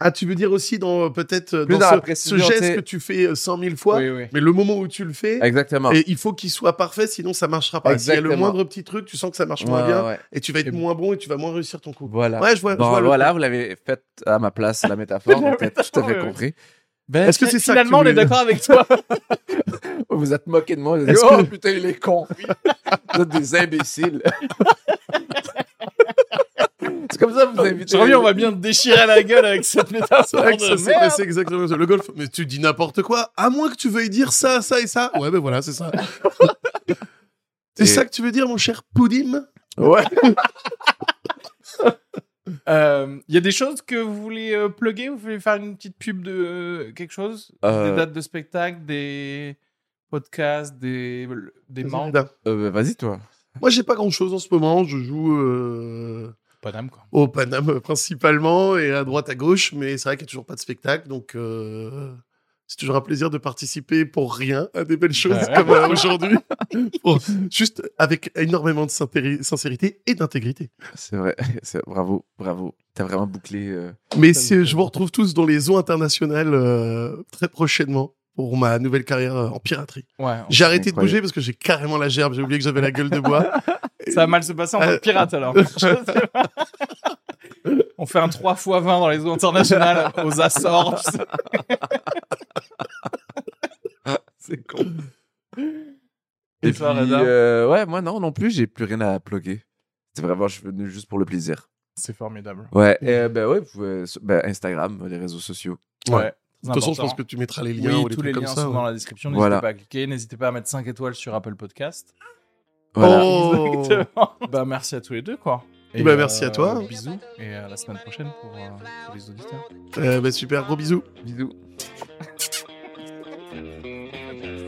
Ah, tu veux dire aussi dans euh, peut-être euh, dans, dans ce, la geste que tu fais euh, 100 000 fois, Oui, oui. mais le moment où tu le fais, Exactement. et il faut qu'il soit parfait, sinon ça marchera pas. S'il y a le moindre petit truc, tu sens que ça marche moins bien, ouais. et tu vas être Et- moins bon et tu vas moins réussir ton coup. Voilà. Ouais, je vois. je Bon, vois le voilà, vous l'avez fait à ma place, la [LAUGHS] métaphore. donc peut-être tout à fait Ouais, compris. Ben, Est-ce que c'est ça que tu Finalement, on est d'accord avec toi. [LAUGHS] Vous êtes moqué de moi. Vous dit, oh que- putain, il est con. Vous êtes des imbéciles. [LAUGHS] c'est comme ça que vous invitez. Je reviens, on va bien te déchirer la gueule avec cette [LAUGHS] C'est métaphore passé exactement ça. Le golf, mais tu dis n'importe quoi, à moins que tu veuilles dire ça, ça et ça. Ouais, ben voilà, c'est ça. [LAUGHS] c'est Et- ça que tu veux dire, mon cher Poudim? Ouais. [LAUGHS] Euh, Il y a des choses que vous voulez euh, plugger? Vous voulez faire une petite pub de euh, quelque chose? Euh, Des dates de spectacle, des podcasts, des, des membres Euh, bah, Vas-y, toi. Moi, j'ai pas grand chose en ce moment. Je joue euh, Paname, quoi. au Paname euh, principalement et à droite à gauche, mais c'est vrai qu'il n'y a toujours pas de spectacle, donc euh, c'est toujours un plaisir de participer pour rien à des belles choses Ouais. comme euh, aujourd'hui, [LAUGHS] juste avec énormément de sincérité et d'intégrité. C'est vrai. [LAUGHS] C'est- Bravo, bravo. T'as vraiment bouclé. euh, Mais je vous retrouve tous dans les eaux internationales euh, très prochainement pour ma nouvelle carrière euh, en piraterie. Ouais, J'ai arrêté de bouger parce que j'ai carrément la gerbe, j'ai oublié que j'avais la gueule de bois. [LAUGHS] ça va mal se passer en tant que pirate alors. [LAUGHS] On fait un 3 x 20 dans les eaux internationales aux Açores. [LAUGHS] C'est con. Et Et toi, puis, euh, ouais, moi non, non plus, j'ai plus rien à plugger. C'est vraiment, je suis venu juste pour le plaisir. C'est formidable. Ouais, et, euh, ben ouais, vous pouvez- ben, Instagram, les réseaux sociaux. Ouais. De toute façon, je pense que tu mettras les liens Oui, ou les tous les comme liens ça. sont ouais. dans la description. N'hésitez Voilà. pas à cliquer. N'hésitez pas à mettre 5 étoiles sur Apple Podcast. Voilà. [LAUGHS] Oh Exactement. bah, merci à tous les deux, quoi. Et, Bah, merci à toi. Bisous. Et à la semaine prochaine pour euh, les auditeurs. Euh, bah, super, gros bisous. Bisous. [LAUGHS]